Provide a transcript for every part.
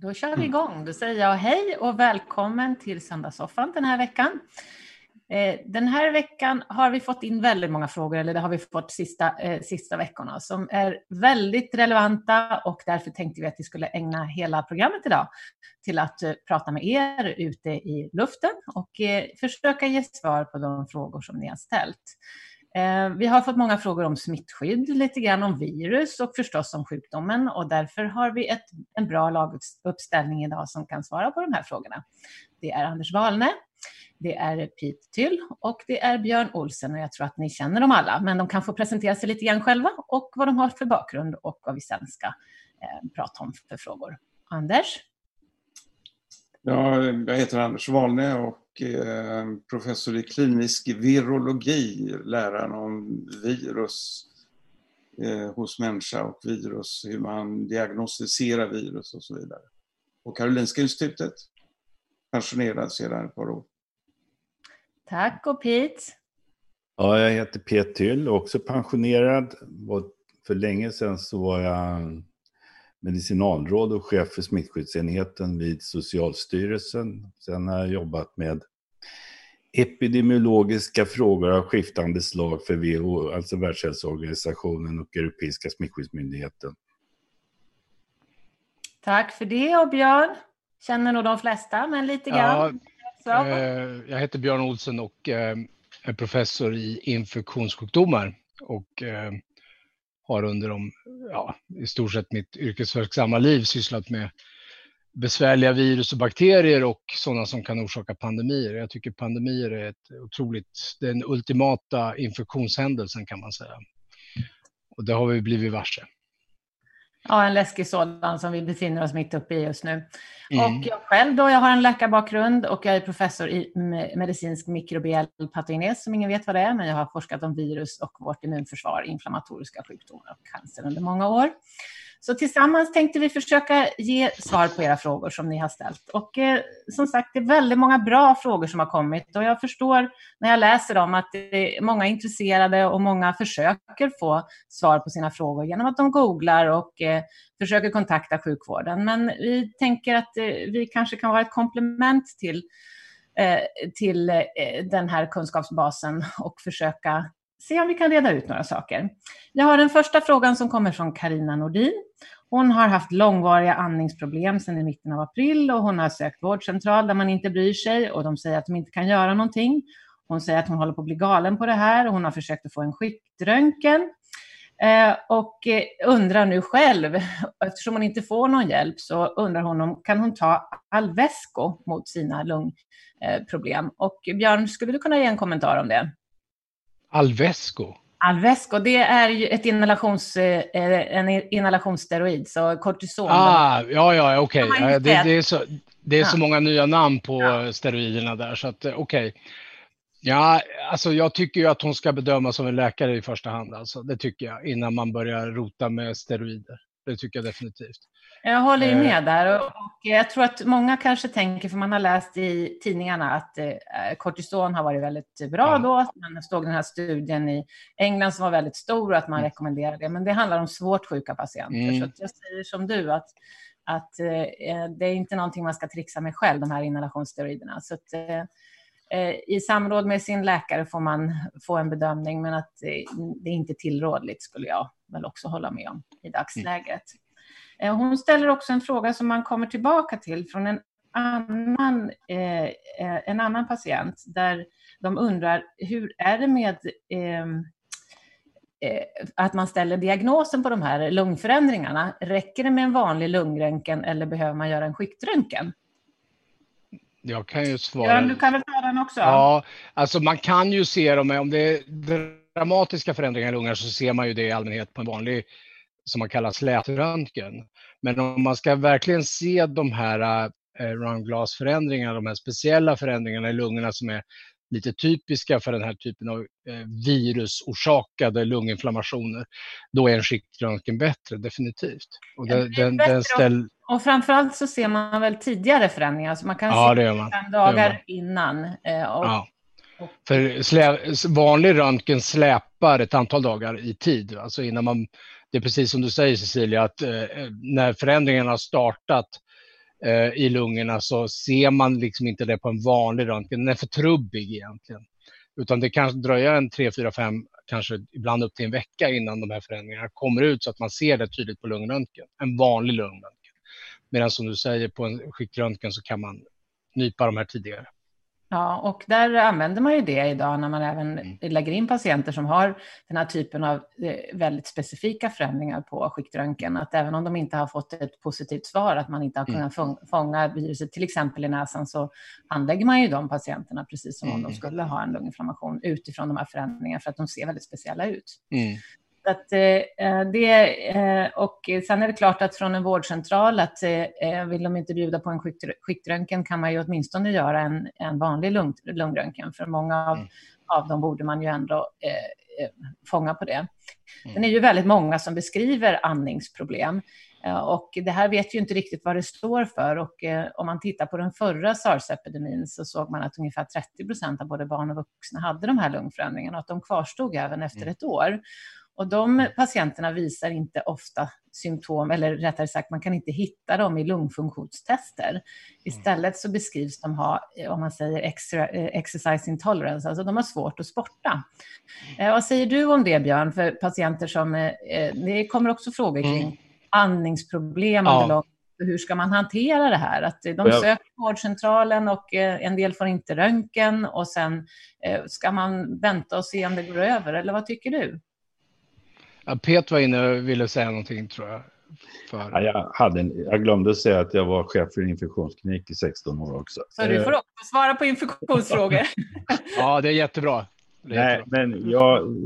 Då kör vi igång. Då säger jag hej och välkommen till Söndagssoffan den här veckan. Eh, den här veckan har vi fått in väldigt många frågor, eller det har vi fått sista, eh, sista veckorna, som är väldigt relevanta och därför tänkte vi att vi skulle ägna hela programmet idag till att eh, prata med er ute i luften och försöka ge svar på de frågor som ni har ställt. Eh, vi har fått många frågor om smittskydd, lite grann om virus och förstås om sjukdomen och därför har vi ett, en bra laguppställning idag som kan svara på de här frågorna. Det är Anders Wahlne, det är Pete Tyll och det är Björn Olsen och jag tror att ni känner dem alla, men de kan få presentera sig lite grann själva och vad de har för bakgrund och vad vi sen ska eh, prata om för frågor. Anders? Ja, jag heter Anders Wahlne och professor i klinisk virologi, läran om virus eh, hos människa och virus, hur man diagnostiserar virus och så vidare. På Karolinska institutet, pensionerad sedan ett par år. Tack och Pete? Ja, jag heter Pete Tyll, också pensionerad. För länge sedan så var jag medicinalråd och chef för smittskyddsenheten vid Socialstyrelsen. Sen har jag jobbat med epidemiologiska frågor av skiftande slag för WHO, alltså Världshälsoorganisationen och Europeiska smittskyddsmyndigheten. Tack för det och Björn, känner nog de flesta, men lite grann. Ja, eh, jag heter Björn Olsen och eh, är professor i infektionssjukdomar och eh, har under de, ja, i stort sett mitt yrkesverksamma liv sysslat med besvärliga virus och bakterier och sådana som kan orsaka pandemier. Jag tycker pandemier är ett otroligt, den ultimata infektionshändelsen kan man säga. Och det har vi blivit varse. Ja, en läskig sådan som vi befinner oss mitt uppe i just nu. Mm. Och jag själv då, jag har en läkarbakgrund och jag är professor i medicinsk mikrobiell patogenes, som ingen vet vad det är, men jag har forskat om virus och vårt immunförsvar, inflammatoriska sjukdomar och cancer under många år. Så tillsammans tänkte vi försöka ge svar på era frågor som ni har ställt. Och eh, som sagt, det är väldigt många bra frågor som har kommit och jag förstår när jag läser dem att det är många intresserade och många försöker få svar på sina frågor genom att de googlar och eh, försöker kontakta sjukvården. Men vi tänker att eh, vi kanske kan vara ett komplement till eh, till eh, den här kunskapsbasen och försöka se om vi kan reda ut några saker. Jag har den första frågan som kommer från Karina Nordin. Hon har haft långvariga andningsproblem sedan i mitten av april och hon har sökt vårdcentral där man inte bryr sig och de säger att de inte kan göra någonting. Hon säger att hon håller på att bli galen på det här och hon har försökt att få en skiktröntgen. Eh, och eh, undrar nu själv, eftersom hon inte får någon hjälp, så undrar hon om kan hon ta Alvesco mot sina lungproblem. Och Björn, skulle du kunna ge en kommentar om det? Alvesco? Alvesco, det är ju ett inhalations, eh, en inhalationssteroid, så kortison. Ah, ja, ja, okej. Okay. Det, det, är, så, det är ja. så många nya namn på ja. steroiderna där, så att eh, okej. Okay. Ja, alltså jag tycker ju att hon ska bedömas som en läkare i första hand, alltså. det tycker jag, innan man börjar rota med steroider. Det tycker jag definitivt. Jag håller ju med eh. där och jag tror att många kanske tänker, för man har läst i tidningarna att eh, kortison har varit väldigt bra då. Man såg den här studien i England som var väldigt stor och att man mm. rekommenderar det. Men det handlar om svårt sjuka patienter. Mm. Så jag säger som du att, att eh, det är inte någonting man ska trixa med själv, de här inhalationssteroiderna. Så att, i samråd med sin läkare får man få en bedömning, men att det är inte tillrådligt skulle jag väl också hålla med om i dagsläget. Mm. Hon ställer också en fråga som man kommer tillbaka till från en annan, eh, eh, en annan patient där de undrar hur är det med ehm, eh, att man ställer diagnosen på de här lungförändringarna. Räcker det med en vanlig lungröntgen eller behöver man göra en skiktröntgen? Jag kan ju svara. Ja, du kan väl ta den också? Ja, alltså man kan ju se dem, om det är dramatiska förändringar i lungorna så ser man ju det i allmänhet på en vanlig, som man kallar slätröntgen. Men om man ska verkligen se de här eh, röntglasförändringarna, de här speciella förändringarna i lungorna som är lite typiska för den här typen av eh, virusorsakade lunginflammationer, då är en skiktröntgen bättre, definitivt. Och, den, den, den ställ... och framförallt så ser man väl tidigare förändringar, så man kan ja, se fem dagar innan. Eh, och, ja. För slä, vanlig röntgen släpar ett antal dagar i tid, alltså innan man, det är precis som du säger Cecilia, att eh, när förändringen har startat eh, i lungorna så ser man liksom inte det på en vanlig röntgen. Den är för trubbig egentligen. Utan det kan dröja en 3, 4, 5, kanske ibland upp till en vecka innan de här förändringarna kommer ut så att man ser det tydligt på lungröntgen. En vanlig lungröntgen. Medan som du säger på en skiktröntgen så kan man nypa de här tidigare. Ja, och där använder man ju det idag när man även mm. lägger in patienter som har den här typen av eh, väldigt specifika förändringar på skiktröntgen. Att även om de inte har fått ett positivt svar, att man inte har mm. kunnat fånga viruset till exempel i näsan, så anlägger man ju de patienterna precis som om de mm. skulle ha en lunginflammation utifrån de här förändringarna för att de ser väldigt speciella ut. Mm att, eh, det, eh, och sen är det klart att från en vårdcentral att eh, vill de inte bjuda på en skiktröntgen kan man ju åtminstone göra en, en vanlig lung, lungröntgen. För många av, mm. av dem borde man ju ändå eh, eh fånga på det. Mm. Sen är ju väldigt många som beskriver andningsproblem. Och det här vet ju inte riktigt vad det står för. Och eh, om man tittar på den förra sars-epidemin så såg man att ungefär 30 procent av både barn och vuxna hade de här lungförändringarna och att de kvarstod även efter mm. ett år. Och de patienterna visar inte ofta symptom, eller rättare sagt, man kan inte hitta dem i lungfunktionstester. Mm. Istället så beskrivs de ha, om man säger extra, eh, exercise intolerance, alltså de har svårt att sporta. Eh, vad säger du om det, Björn, för patienter som, eh, det kommer också frågor kring mm. andningsproblem ja. under lång hur ska man hantera det här? Att de söker vårdcentralen och en del får inte röntgen och sen ska man vänta och se om det går över, eller vad tycker du? Ja, Pet var inne och ville säga någonting tror jag. För... Ja, jag, hade en, jag glömde säga att jag var chef för en infektionsklinik i 16 år också. Så du får också svara på infektionsfrågor. ja, det är jättebra. Det är Nej, jättebra. men jag,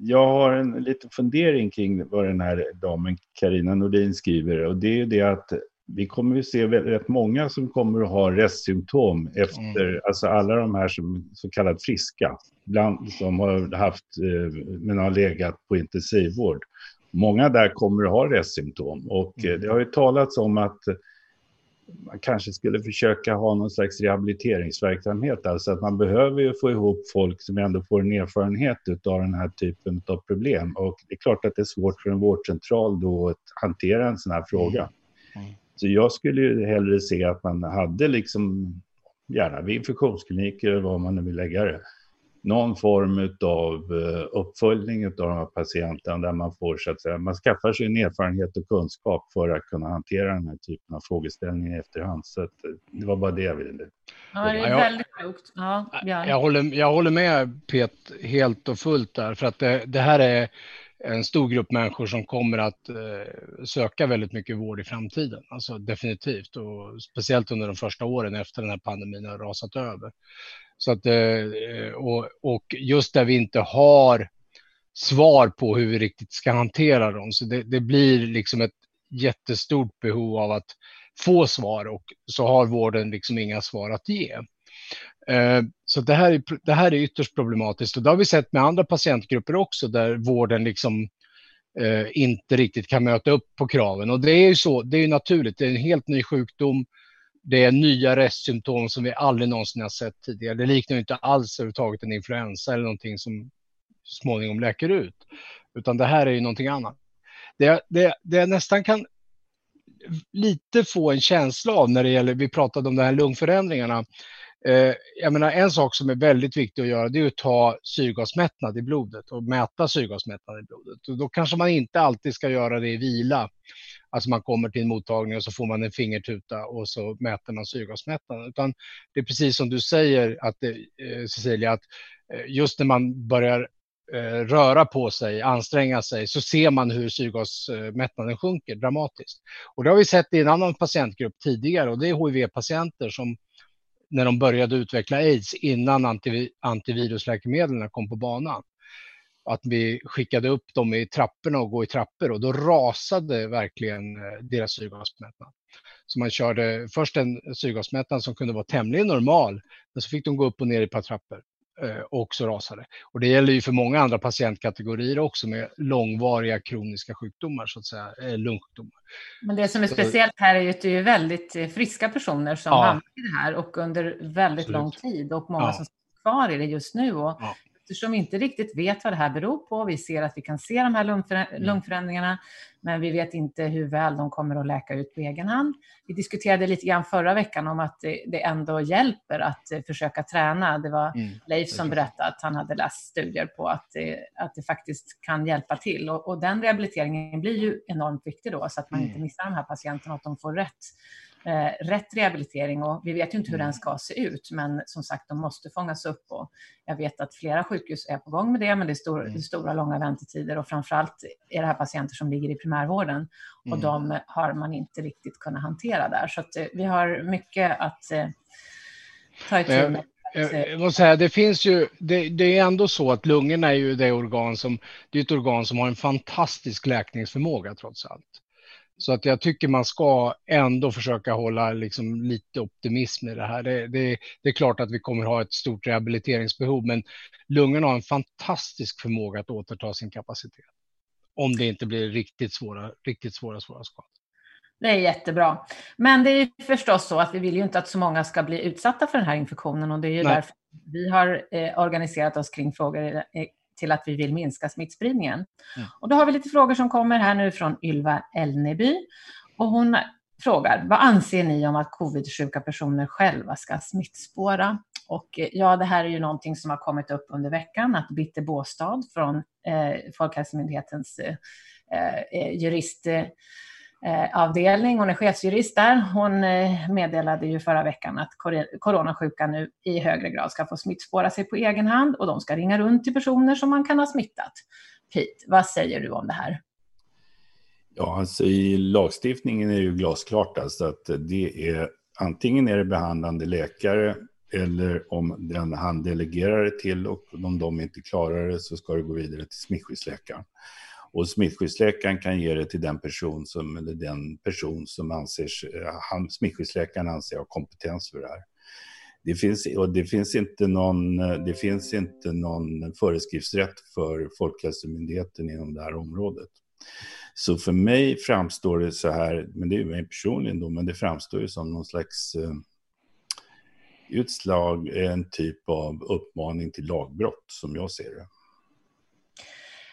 jag har en liten fundering kring vad den här damen Karina Nordin skriver. Och det är det att vi kommer att se rätt många som kommer att ha restsymptom efter, mm. alltså alla de här som så kallat friska, bland, som har haft, eh, men har legat på intensivvård. Många där kommer att ha restsymptom och eh, mm. det har ju talats om att man kanske skulle försöka ha någon slags rehabiliteringsverksamhet, alltså att man behöver ju få ihop folk som ändå får en erfarenhet av den här typen av problem. Och det är klart att det är svårt för en vårdcentral då att hantera en sån här fråga. Mm. Så jag skulle ju hellre se att man hade liksom, gärna vid infektionskliniker eller vad man nu vill lägga det, någon form av eh, uppföljning av de här patienterna där man får så att säga, man skaffar sig en erfarenhet och kunskap för att kunna hantera den här typen av frågeställningar i efterhand. Så eh, det var bara det jag ville. Ja, det är väldigt klokt. Ja, jag, håller, jag håller med Pet helt och fullt där, för att det, det här är en stor grupp människor som kommer att eh, söka väldigt mycket vård i framtiden. Alltså definitivt och speciellt under de första åren efter den här pandemin har rasat över. Så att, eh, eh, och, och just där vi inte har svar på hur vi riktigt ska hantera dem. Så det, det blir liksom ett jättestort behov av att få svar och så har vården liksom inga svar att ge. Eh, så det här, är, det här är ytterst problematiskt och det har vi sett med andra patientgrupper också där vården liksom eh, inte riktigt kan möta upp på kraven. Och det är ju så, det är naturligt, det är en helt ny sjukdom. Det är nya restsymptom som vi aldrig någonsin har sett tidigare. Det liknar inte alls överhuvudtaget en influensa eller någonting som småningom läker ut. Utan det här är ju någonting annat. Det, det, det jag nästan kan lite få en känsla av när det gäller, vi pratade om de här lungförändringarna, Eh, jag menar, en sak som är väldigt viktig att göra det är att ta syrgasmättnad i blodet och mäta syrgasmättnad i blodet. Och då kanske man inte alltid ska göra det i vila. Alltså man kommer till en mottagning och så får man en fingertuta och så mäter man syrgasmättnaden. Utan det är precis som du säger att det, eh, Cecilia, att eh, just när man börjar eh, röra på sig, anstränga sig, så ser man hur syrgasmättnaden sjunker dramatiskt. Och det har vi sett i en annan patientgrupp tidigare och det är HIV-patienter som när de började utveckla aids innan antivirusläkemedlen kom på banan. Att vi skickade upp dem i trapporna och gå i trappor och då rasade verkligen eh, deras syrgasmättnad. Så man körde först en syrgasmättnad som kunde vara tämligen normal, men så fick de gå upp och ner i ett par trappor. Eh, också rasade. Och det gäller ju för många andra patientkategorier också med långvariga kroniska sjukdomar, så att säga, eh, lungsjukdomar. Men det som är speciellt här är ju att det är väldigt eh, friska personer som ja. hamnar i det här och under väldigt Absolut. lång tid och många ja. som är kvar i det just nu. Och ja. Eftersom vi inte riktigt vet vad det här beror på. Vi ser att vi kan se de här mm. lungförändringarna, men vi vet inte hur väl de kommer att läka ut på egen hand. Vi diskuterade lite grann förra veckan om att det ändå hjälper att eh, försöka träna. Det var mm, Leif som berättade att han hade läst studier på att det, att det faktiskt kan hjälpa till. Och, och den rehabiliteringen blir ju enormt viktig då, så att man mm. inte missar de här patienterna och att de får rätt eh, rätt rehabilitering och vi vet ju inte hur den mm. ska se ut, men som sagt, de måste fångas upp och jag vet att flera sjukhus är på gång med det, men det är, stor, mm. stora, långa väntetider och framförallt är det här patienter som ligger i primärvården och mm. de har man inte riktigt kunnat hantera där. Så att, eh, vi har mycket att eh, ta itu med. Jag måste säga, det finns ju, det, det, är ändå så att lungorna är ju det organ som, det är ett organ som har en fantastisk läkningsförmåga trots allt. Så att jag tycker man ska ändå försöka hålla liksom lite optimism i det här. Det, det, det, är klart att vi kommer ha ett stort rehabiliteringsbehov, men lungorna har en fantastisk förmåga att återta sin kapacitet. Om det inte blir riktigt svåra, riktigt svåra, svåra skador. Det är jättebra. Men det är förstås så att vi vill ju inte att så många ska bli utsatta för den här infektionen och det är ju Nej. därför vi har eh, organiserat oss kring frågor till att vi vill minska smittspridningen. Mm. Och då har vi lite frågor som kommer här nu från Ylva Elneby. Och hon frågar, vad anser ni om att covid-sjuka personer själva ska smittspåra? Och eh, ja, det här är ju någonting som har kommit upp under veckan, att Bitte Båstad från eh, Folkhälsomyndighetens eh, eh jurist Eh, Eh, avdelning, hon är chefsjurist där. Hon eh, meddelade ju förra veckan att coronasjuka nu i högre grad ska få smittspåra sig på egen hand och de ska ringa runt till personer som man kan ha smittat. Pete, vad säger du om det här? Ja, alltså i lagstiftningen är det ju glasklart alltså att det är antingen är det behandlande läkare eller om den han delegerar det till och om de inte klarar det så ska det gå vidare till smittskyddsläkaren. Och smittskyddsläkaren kan ge det till den person som, eller den person som anses, eh, han, smittskyddsläkaren anser ha kompetens för det här. Det finns, och det finns, inte någon, det finns inte någon föreskriftsrätt för Folkhälsomyndigheten inom det här området. Så för mig framstår det så här, men det är ju mig personligen då, men det framstår ju som någon slags eh, utslag, en typ av uppmaning till lagbrott som jag ser det.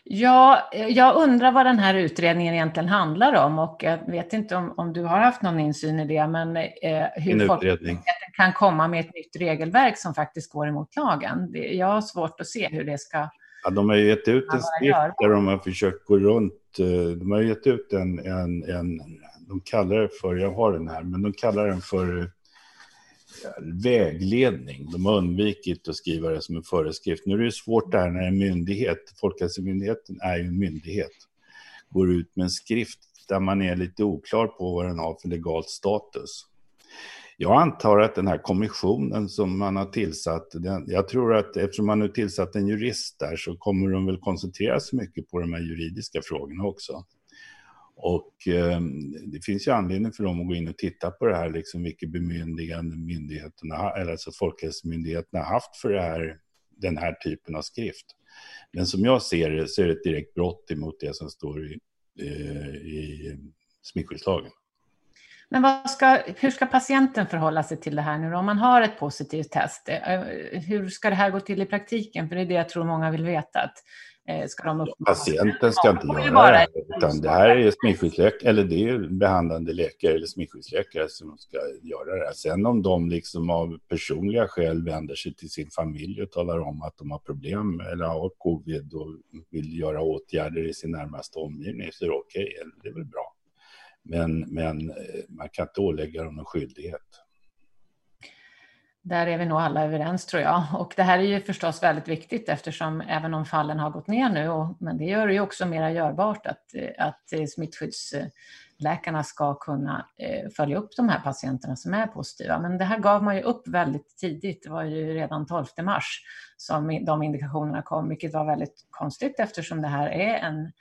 Ja, jag undrar vad den här utredningen egentligen handlar om och jag vet inte om, om du har haft någon insyn i det, men eh, hur folk kan komma med ett nytt regelverk som faktiskt går emot lagen. Det, jag har svårt att se hur det ska... Ja, de har ju gett ut en skrift där de har försökt gå runt. Eh, de har gett ut en, en, en, de kallar det för, jag har den här, men de kallar den för vägledning. De har undvikit att skriva det som en föreskrift. Nu är det svårt det här när en myndighet, Folkhälsomyndigheten är ju en myndighet, går ut med en skrift där man är lite oklar på vad den har för legalt status. Jag antar att den här kommissionen som man har tillsatt, den, jag tror att eftersom man nu tillsatt en jurist där så kommer de väl koncentrera sig mycket på de här juridiska frågorna också. Och eh, det finns ju anledning för dem att gå in och titta på det här, liksom vilket bemyndigande myndigheterna, eller alltså Folkhälsomyndigheten har haft för det här, den här typen av skrift. Men som jag ser det så är det ett direkt brott emot det som står i, eh, i smittskyddslagen. Men vad ska, hur ska patienten förhålla sig till det här nu då? Om man har ett positivt test, eh, hur ska det här gå till i praktiken? För det är det jag tror många vill veta. Att ska de Patienten ska inte göra det utan det här är smittskyddsläkare, eller det är behandlande läkare eller smittskyddsläkare som ska göra det här. Sen om de liksom av personliga skäl vänder sig till sin familj och talar om att de har problem eller har covid och vill göra åtgärder i sin närmaste omgivning så är det okej, okay, det är väl bra. Men, men eh, man kan inte ålägga dem någon skyldighet. Där är vi nog alla överens tror jag. Och det här är ju förstås väldigt viktigt eftersom även om fallen har gått ner nu, och, men det gör det ju också mera görbart att, eh, att eh, smittskyddsläkarna ska kunna eh, följa upp de här patienterna som är positiva. Men det här gav man ju upp väldigt tidigt. Det var ju redan 12 mars som de indikationerna kom, vilket var väldigt konstigt eftersom det här är en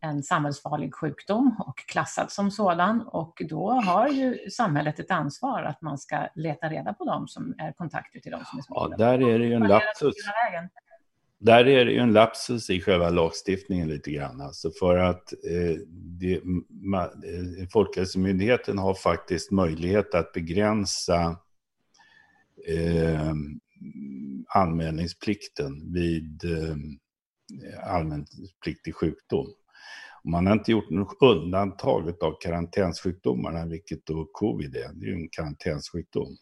en samhällsfarlig sjukdom och klassad som sådan och då har ju samhället ett ansvar att man ska leta reda på dem som är kontakter till dem som är smittade. Ja, där är det ju en lapsus. Där är det ju en lapsus i själva lagstiftningen lite grann. Alltså för att eh, det, ma, eh, Folkhälsomyndigheten har faktiskt möjlighet att begränsa eh, anmälningsplikten vid eh, allmänpliktig sjukdom. Man har inte gjort något undantag av karantänssjukdomarna, vilket då covid är. Det är ju en karantänssjukdom.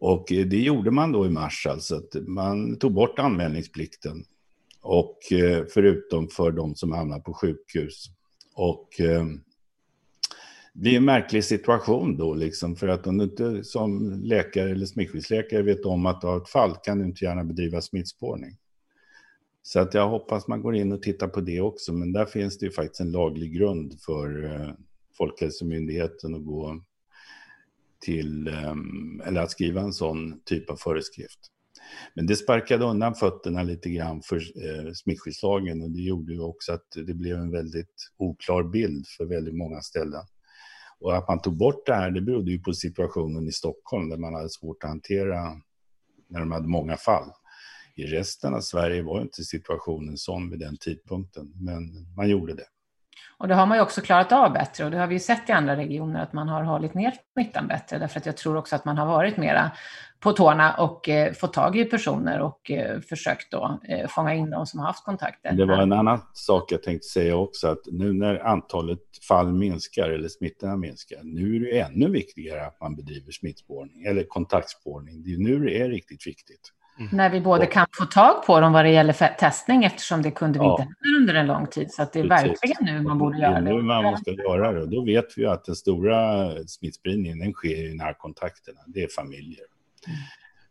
Och eh, det gjorde man då i mars, alltså att man tog bort anmälningsplikten. Och eh, förutom för de som hamnar på sjukhus. Och eh, det är en märklig situation då, liksom, för att om du inte som läkare eller smittskyddsläkare vet om att du har ett fall kan du inte gärna bedriva smittspårning. Så att jag hoppas man går in och tittar på det också, men där finns det ju faktiskt en laglig grund för eh, Folkhälsomyndigheten att gå till, ehm, eller att skriva en sån typ av föreskrift. Men det sparkade undan fötterna lite grann för eh, smittskyddslagen och det gjorde ju också att det blev en väldigt oklar bild för väldigt många ställen. Och att man tog bort det här, det berodde ju på situationen i Stockholm där man hade svårt att hantera när de hade många fall. I resten av Sverige var inte situationen sån vid den tidpunkten, men man gjorde det. Och det har man ju också klarat av bättre och det har vi ju sett i andra regioner att man har hållit ner smittan bättre därför att jag tror också att man har varit mera på tårna och eh, fått tag i personer och eh, försökt då eh, fånga in de som har haft kontakter. Det var en annan sak jag tänkte säga också att nu när antalet fall minskar eller smittorna minskar, nu är det ännu viktigare att man bedriver smittspårning eller kontaktspårning. Det är nu det är riktigt viktigt. Mm. När vi både kan få tag på dem vad det gäller testning eftersom det kunde vi ja. inte under en lång tid. Så det är Precis. verkligen nu man borde göra det. Det är nu man måste göra det. Och då vet vi att den stora smittspridningen den sker i närkontakterna. Det är familjer. Mm.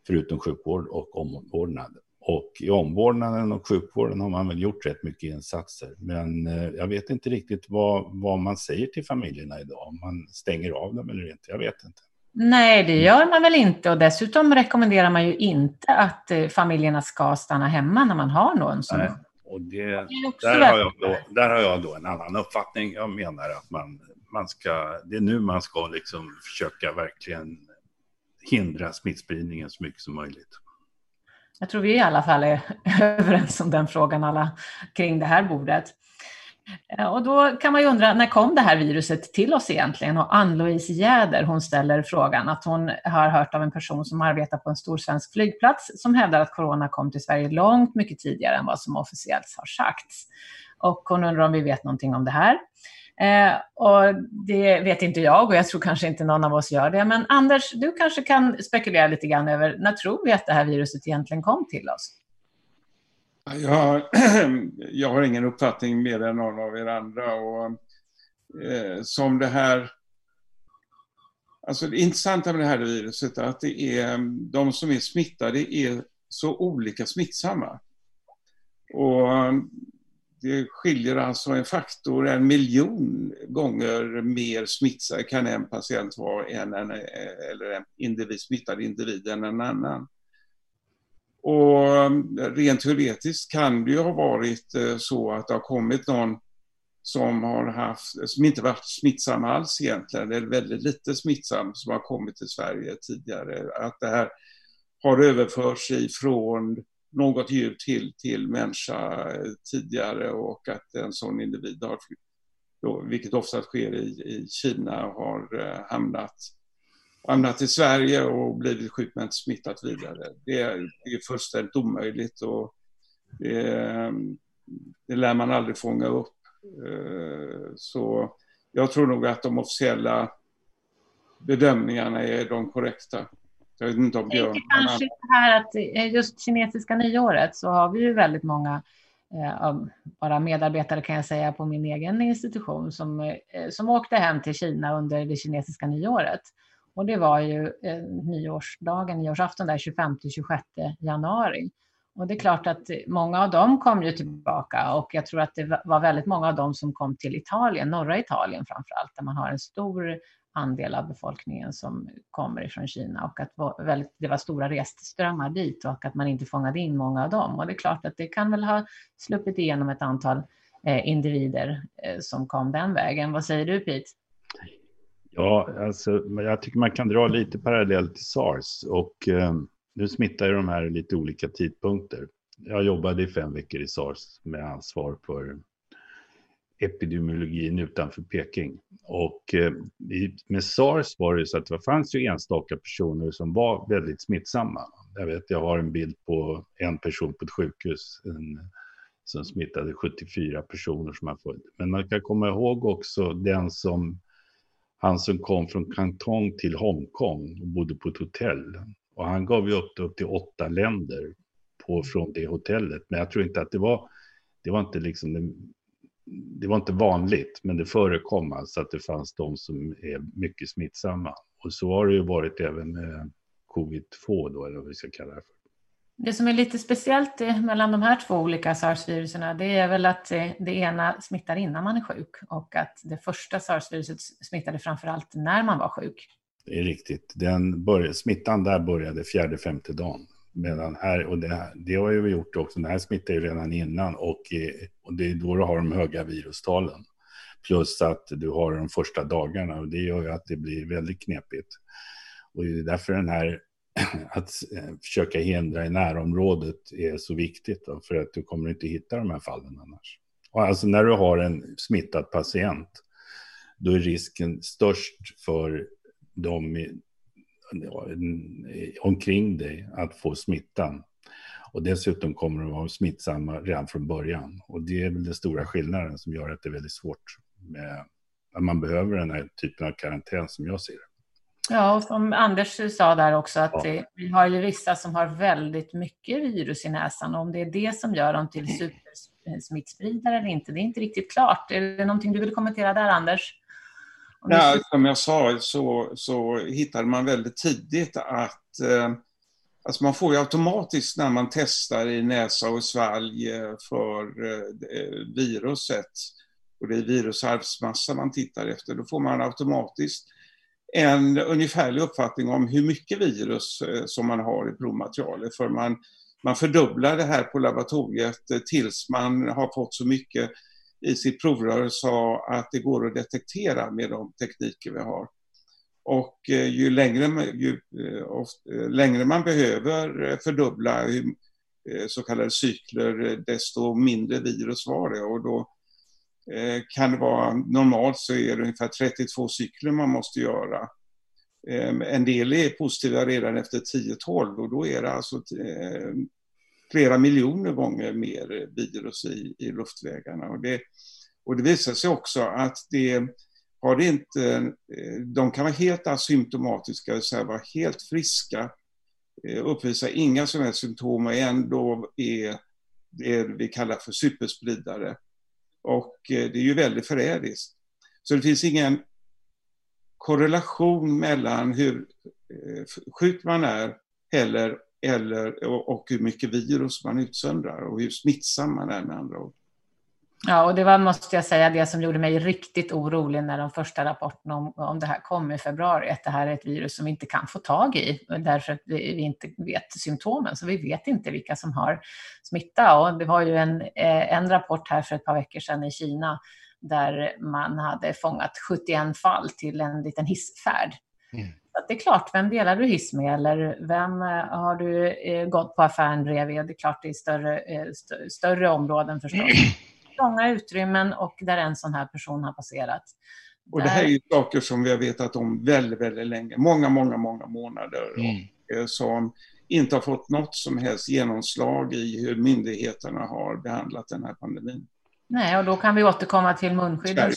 Förutom sjukvård och omvårdnad. Och i omvårdnaden och sjukvården har man väl gjort rätt mycket insatser. Men eh, jag vet inte riktigt vad, vad man säger till familjerna idag. Om man stänger av dem eller inte. Jag vet inte. Nej, det gör man väl inte. Och dessutom rekommenderar man ju inte att eh, familjerna ska stanna hemma när man har någon som... Nej. Och det, det där, har jag då, där har jag då en annan uppfattning. Jag menar att man, man ska, det är nu man ska liksom försöka verkligen hindra smittspridningen så mycket som möjligt. Jag tror vi i alla fall är överens om den frågan alla kring det här bordet. Eh, och då kan man ju undra, när kom det här viruset till oss egentligen? Och Ann-Louise Jäder, hon ställer frågan att hon har hört av en person som arbetar på en stor svensk flygplats som hävdar att corona kom till Sverige långt mycket tidigare än vad som officiellt har sagts. Och hon undrar om vi vet någonting om det här. Eh, och det vet inte jag och jag tror kanske inte någon av oss gör det. Men Anders, du kanske kan spekulera lite grann över när tror vi att det här viruset egentligen kom till oss? Jag, jag har ingen uppfattning mer än någon av er andra. Och, eh, som det här... Alltså det intressanta med det här viruset är att det är, de som är smittade är så olika smittsamma. Och det skiljer alltså en faktor, en miljon gånger mer smittsam kan en patient vara än en, eller en individ, smittad individ än en annan. Och eh, rent teoretiskt kan det ju ha varit eh, så att det har kommit någon som har haft, eh, som inte varit smittsam alls egentligen, eller väldigt lite smittsam, som har kommit till Sverige tidigare. Att det här har överförts ifrån något djur till, till människa tidigare och att en sån individ har, då, vilket ofta sker i, i Kina, har eh, hamnat hamnat i Sverige och blivit sjuk men smittat vidare. Det är, det är fullständigt omöjligt och det, det lär man aldrig fånga upp. Eh, så jag tror nog att de officiella bedömningarna är de korrekta. Jag vet inte om Björn... Kanske det här att eh, just kinesiska nyåret så har vi ju väldigt många eh, bara medarbetare kan jag säga på min egen institution som, som åkte hem till Kina under det kinesiska nyåret. Och det var ju eh, nyårsdagen, nyårsafton där 25-26 januari. Och det är klart att många av dem kom ju tillbaka och jag tror att det var väldigt många av dem som kom till Italien, norra Italien framför allt, där man har en stor andel av befolkningen som kommer ifrån Kina och att det var stora restströmmar dit och att man inte fångade in många av dem. Och det är klart att det kan väl ha sluppit igenom ett antal eh, individer eh, som kom den vägen. Vad säger du Pete? Ja, alltså, jag tycker man kan dra lite parallell till sars och eh, nu smittar ju de här lite olika tidpunkter. Jag jobbade i fem veckor i sars med ansvar för epidemiologin utanför Peking. Och eh, med sars var det så att det fanns ju enstaka personer som var väldigt smittsamma. jag vet, jag har en bild på en person på ett sjukhus en, som smittade 74 personer som har följt, Men man kan komma ihåg också den som, han som kom från Kantong till Hongkong och bodde på ett hotell. Och han gav ju upp upp till åtta länder på, från det hotellet. Men jag tror inte att det var, det var inte liksom det, det var inte vanligt, men det förekom alltså att det fanns de som är mycket smittsamma. Och så har det ju varit även med covid-2 då, eller vad vi ska kalla det för. Det som är lite speciellt eh, mellan de här två olika sars-viruserna, det är väl att eh, det ena smittar innan man är sjuk och att det första sars-viruset smittade framför allt när man var sjuk. Det är riktigt. Den började, smittan där började fjärde, femte dagen. Medan här, och det, det har ju gjort också, den här smittar ju redan innan och, eh, och det är då du har de höga virustalen. Plus att du har de första dagarna och det gör ju att det blir väldigt knepigt. Och det är därför den här att eh, försöka hindra i närområdet är så viktigt. Då, för att du kommer inte hitta de här fallen annars. Och alltså när du har en smittad patient, då är risken störst för de omkring dig att få smittan. Och dessutom kommer de att vara smittsamma redan från början. Och det är väl den stora skillnaden som gör att det är väldigt svårt med att man behöver den här typen av karantän som jag ser det. Ja, och som Anders sa där också att ja. vi har ju vissa som har väldigt mycket virus i näsan och om det är det som gör dem till supersmittspridare eller inte, det är inte riktigt klart. Är det någonting du vill kommentera där, Anders? Ja, som jag sa så, så hittade man väldigt tidigt att eh, alltså man får ju automatiskt när man testar i näsa och svalg eh, för eh, viruset och det är virusarvsmassa man tittar efter, då får man automatiskt en ungefärlig uppfattning om hur mycket virus eh, som man har i provmaterialet. För man, man fördubblar det här på laboratoriet eh, tills man har fått så mycket i sitt provrör så att det går att detektera med de tekniker vi har. Och ju längre, ju längre man behöver fördubbla så kallade cykler, desto mindre virus var det. Och då Eh, kan det vara, normalt så är det ungefär 32 cykler man måste göra. Eh, en del är positiva redan efter 10-12 och då är det alltså eh, flera miljoner gånger mer virus i, i luftvägarna. Och det, och det visar sig också att det har det inte, de kan vara helt asymptomatiska, det säga vara helt friska, uppvisa inga som helst symptom och ändå är det vi kallar för superspridare. Och eh, det är ju väldigt förrädiskt. Så det finns ingen korrelation mellan hur eh, sjuk man är eller, eller, och hur mycket virus man utsöndrar och hur smittsam man är med andra ord. Ja, och det var, måste jag säga, det som gjorde mig riktigt orolig när de första rapporterna om, om det här kom i februari, att det här är ett virus som vi inte kan få tag i, därför att vi inte vet symptomen, så vi vet inte vilka som har smitta. Och det var ju en, eh, en rapport här för ett par veckor sedan i Kina, där man hade fångat 71 fall till en liten hissfärd. Mm. Så det är klart, vem delar du hiss med eller vem eh, har du eh, gått på affären bredvid? Det är klart det är större, st större områden förstås. trånga utrymmen och där en sån här person har passerat. Och det här är ju saker som vi har vetat om väldigt, väldigt länge, många, många, många månader. Mm. Och, eh, som inte har fått något som helst genomslag i hur myndigheterna har behandlat den här pandemin. Nej, och då kan vi återkomma till munskydden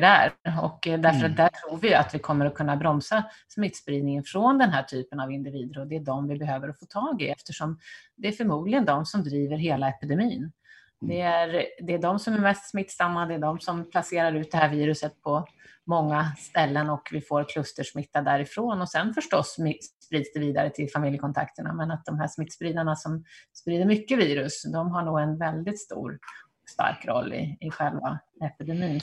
där. Och eh, därför mm. där tror vi att vi kommer att kunna bromsa smittspridningen från den här typen av individer och det är de vi behöver få tag i eftersom det är förmodligen de som driver hela epidemin. Det är, det är de som är mest smittsamma, det är de som placerar ut det här viruset på många ställen och vi får klustersmitta därifrån. Och sen förstås sprids det vidare till familjekontakterna. Men att de här smittspridarna som sprider mycket virus, de har nog en väldigt stor stark roll i, i själva epidemin.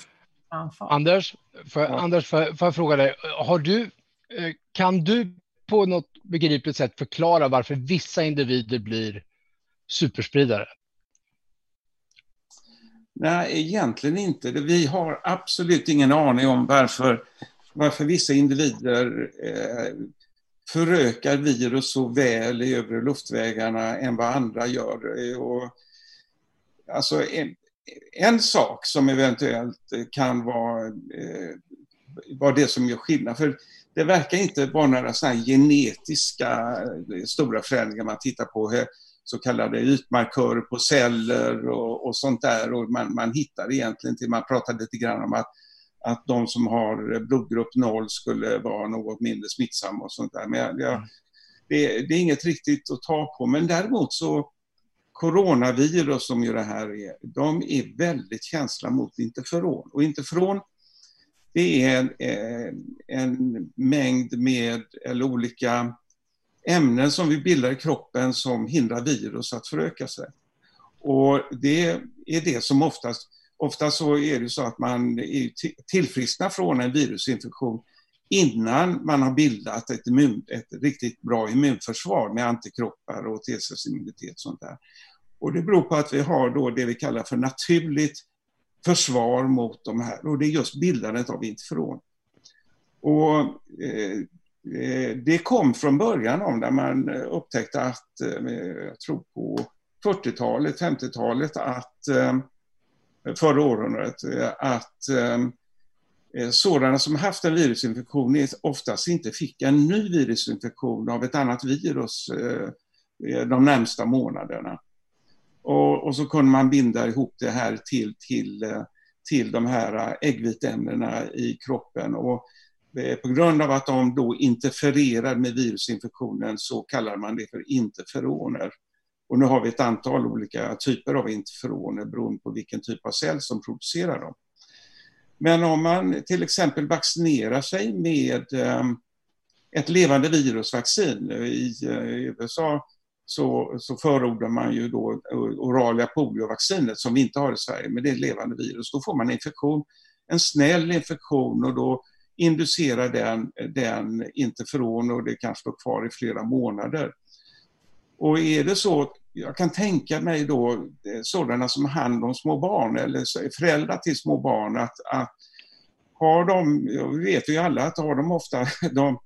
Anders, för, ja. Anders för, för jag fråga dig, har du, eh, kan du på något begripligt sätt förklara varför vissa individer blir superspridare? Nej, egentligen inte. Vi har absolut ingen aning om varför, varför vissa individer eh, förökar virus så väl i övre luftvägarna än vad andra gör. Och, alltså, en, en sak som eventuellt kan vara, eh, vara det som gör skillnad. För det verkar inte vara några såna genetiska eh, stora förändringar man tittar på, så kallade ytmarkörer på celler och, och sånt där. Och man, man hittar egentligen till, man pratar lite grann om att, att de som har blodgrupp 0 skulle vara något mindre smittsamma och sånt där. Men jag, jag, mm. det, det, är inget riktigt att ta på. Men däremot så coronavirus som ju det här är, de är väldigt känsliga mot interferon. Och interferon det är en, eh, en mängd med, eller olika ämnen som vi bildar i kroppen som hindrar virus att föröka sig. Och det är det som oftast, oftast så är det så att man tillfrisknar från en virusinfektion innan man har bildat ett, immun, ett riktigt bra immunförsvar med antikroppar och T-cellsimmunitet och sånt där. Och det beror på att vi har då det vi kallar för naturligt försvar mot de här och det är just bildandet av interferon. Och, eh Eh, det kom från början om när man eh, upptäckte att, eh, jag tror på 40-talet, 50-talet, att förra århundradet, att sådana som haft en virusinfektion oftast inte fick en ny virusinfektion av ett annat virus de närmsta månaderna. Och, och, så kunde man binda ihop det här till, till, till de här äggviteämnena i kroppen. Och Eh, på grund av att de då interfererar med virusinfektionen så kallar man det för interferoner. Och nu har vi ett antal olika typer av interferoner beroende på vilken typ av cell som producerar dem. Men om man till exempel vaccinerar sig med eh, ett levande virusvaccin. Eh, I USA så, så förordar man ju då orala poliovaccinet som vi inte har i Sverige, men det är ett levande virus. Då får man infektion, en snäll infektion och då inducerar den, den interferon och det kan stå kvar i flera månader. Och är det så, jag kan tänka mig då eh, sådana som har hand om små barn eller föräldrar till små barn att, att har de, vi vet ju alla att har de ofta de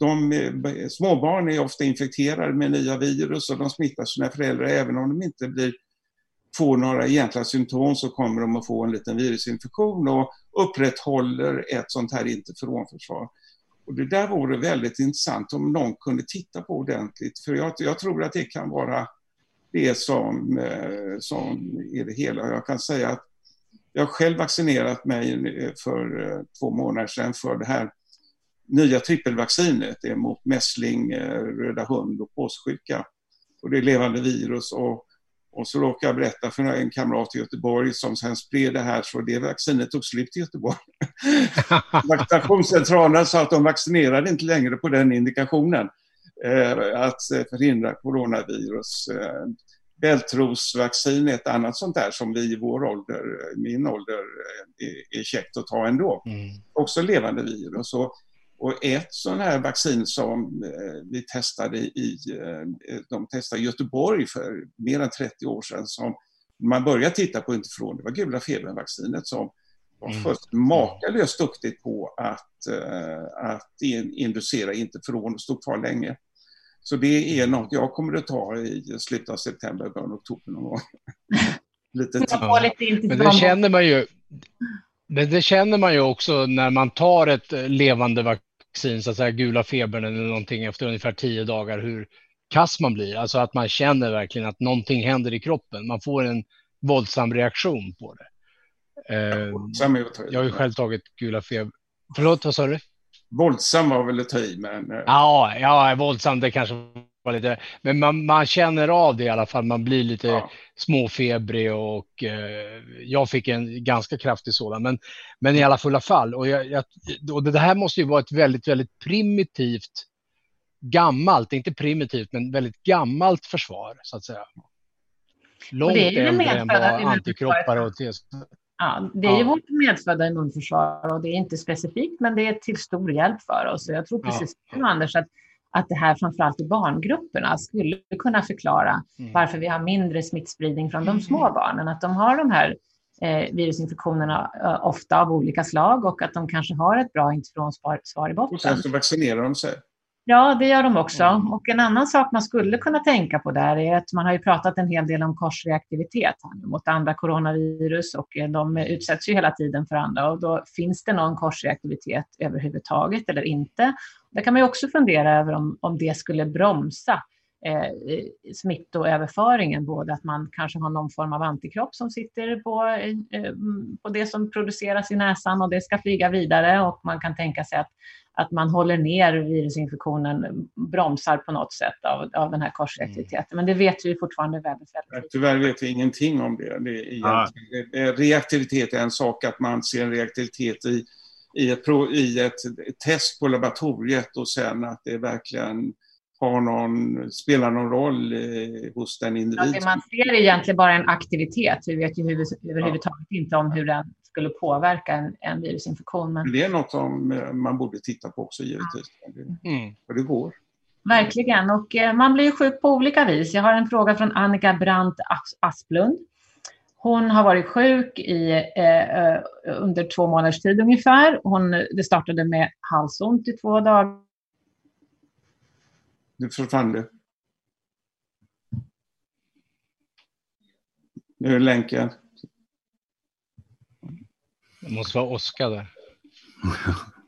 de, eh, småbarn är ofta infekterade med nya virus och de smittar sina föräldrar även om de inte blir, får några egentliga symptom så kommer de att få en liten virusinfektion och upprätthåller ett sånt här interferonförsvar. Och det där vore väldigt intressant om någon kunde titta på ordentligt för jag, jag tror att det kan vara det som, eh, som är det hela. Jag kan säga att jag själv vaccinerat mig eh, för eh, två månader sedan för det här nya trippelvaccinet är mot mässling, röda hund och påssjuka. Och det är levande virus. Och, och så råkade jag berätta för en kamrat i Göteborg som sen spred det här så det vaccinet tog slut i Göteborg. Vaccinationscentralen sa att de vaccinerade inte längre på den indikationen. Eh, att förhindra coronavirus. Eh, Bältrosvaccin är ett annat sånt där som vi i vår ålder, min ålder, är, är käckt att ta ändå. Mm. Också levande virus. Och och ett sånt här vaccin som eh, vi testade i, eh, de testade i Göteborg för mer än 30 år sedan som man började titta på utifrån, det var gula febervaccinet som var mm. först makalöst duktigt på att, eh, att inducera interferon och stod kvar länge. Så det är något jag kommer att ta i slutet av september, början av oktober någon gång. lite tid. Men det känner man ju. Men det känner man ju också när man tar ett levande vaccin vaccin, så att säga gula febern eller någonting efter ungefär tio dagar, hur kass man blir. Alltså att man känner verkligen att någonting händer i kroppen. Man får en våldsam reaktion på det. Eh, jag har ju själv tagit gula feber. Förlåt, vad sa du? Våldsam var väl att ta i, men... Eh, ja, ja, våldsam, det kanske var lite... Men man, man känner av det i alla fall. Man blir lite ja. småfebrig och eh, jag fick en ganska kraftig sådan. Men, men i alla fulla fall. Och, jag, jag, och det här måste ju vara ett väldigt, väldigt primitivt, gammalt, inte primitivt, men väldigt gammalt försvar, så att säga. Långt äldre än vad antikroppar och Ja, det är ju vårt medfödda immunförsvar och det är inte specifikt, men det är till stor hjälp för oss. Jag tror precis som ja. Anders att, att det här framförallt i barngrupperna skulle kunna förklara mm. varför vi har mindre smittspridning från de små mm. barnen. Att de har de här eh, virusinfektionerna eh, ofta av olika slag och att de kanske har ett bra interferonsvar i botten. Och sen så vaccinerar de sig. Ja, det gör de också. Mm. Och en annan sak man skulle kunna tänka på där är att man har ju pratat en hel del om korsreaktivitet mot andra coronavirus och eh, de utsätts ju hela tiden för andra och då finns det någon korsreaktivitet överhuvudtaget eller inte. Där kan man ju också fundera över om, om det skulle bromsa eh, smittoöverföringen, både att man kanske har någon form av antikropp som sitter på, eh, på det som produceras i näsan och det ska flyga vidare och man kan tänka sig att, att man håller ner virusinfektionen, bromsar på något sätt av, av den här korsreaktiviteten. Men det vet vi fortfarande väldigt, väldigt lite. Tyvärr vet vi ingenting om det. det är ah. Reaktivitet är en sak, att man ser en reaktivitet i, i, ett, i ett test på laboratoriet och sen att det verkligen har någon, spelar någon roll eh, hos den individen. Ja, man ser är egentligen bara en aktivitet. Vi vet ju överhuvudtaget ja. inte om hur den skulle påverka en, en virusinfektion. Men... Det är något som eh, man borde titta på också givetvis. Ja. Mm. Och det går. Verkligen, och eh, man blir sjuk på olika vis. Jag har en fråga från Annika Brandt Asplund. Hon har varit sjuk i, eh, under två månaders tid ungefär. Hon, det startade med halsont i två dagar nu försvann det. Nu är länken. Det måste vara Oskar där.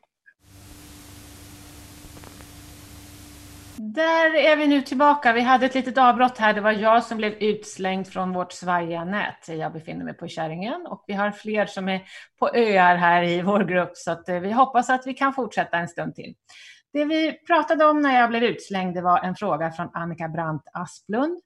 Där är vi nu tillbaka. Vi hade ett litet avbrott här. Det var jag som blev utslängd från vårt svajiga nät. Jag befinner mig på Kärringen och vi har fler som är på öar här i vår grupp så att eh, vi hoppas att vi kan fortsätta en stund till. Det vi pratade om när jag blev utslängd det var en fråga från Annika Brandt Asplund.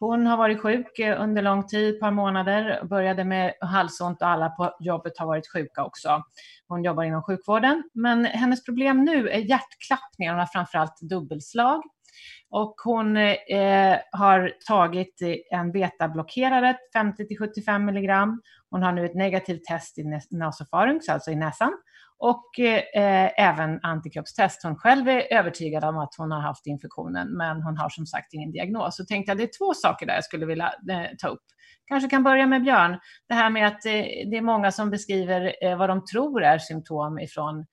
Hon har varit sjuk eh, under lång tid, ett par månader, började med halsont och alla på jobbet har varit sjuka också. Hon jobbar inom sjukvården, men hennes problem nu är hjärtklappningar. Hon har framförallt dubbelslag. Och hon eh, har tagit en betablockerare, 50 75 milligram. Hon har nu ett negativt test i nasofarynx, alltså i näsan och eh, även antikroppstest. Hon själv är övertygad om att hon har haft infektionen, men hon har som sagt ingen diagnos. Så tänkte jag det är två saker där jag skulle vilja eh, ta upp. Kanske kan börja med Björn. Det här med att eh, det är många som beskriver eh, vad de tror är symptom ifrån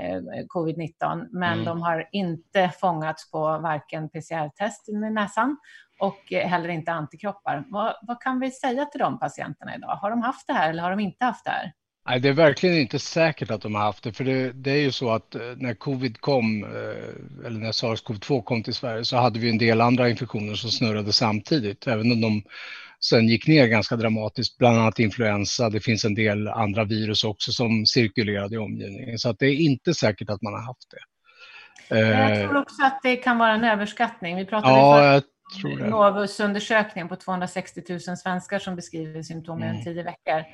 eh, covid-19, men mm. de har inte fångats på varken PCR-test med näsan och eh, heller inte antikroppar. Vad, vad kan vi säga till de patienterna idag? Har de haft det här eller har de inte haft det här? Nej, det är verkligen inte säkert att de har haft det, för det, det är ju så att eh, när covid kom, eh, eller när sars-cov-2 kom till Sverige, så hade vi en del andra infektioner som snurrade samtidigt, även om de sen gick ner ganska dramatiskt, bland annat influensa. Det finns en del andra virus också som cirkulerade i omgivningen, så att det är inte säkert att man har haft det. Jag tror också att det kan vara en överskattning. Vi pratade ja, Novus-undersökningen på 260 000 svenskar som beskriver symptom i mm. tio veckor.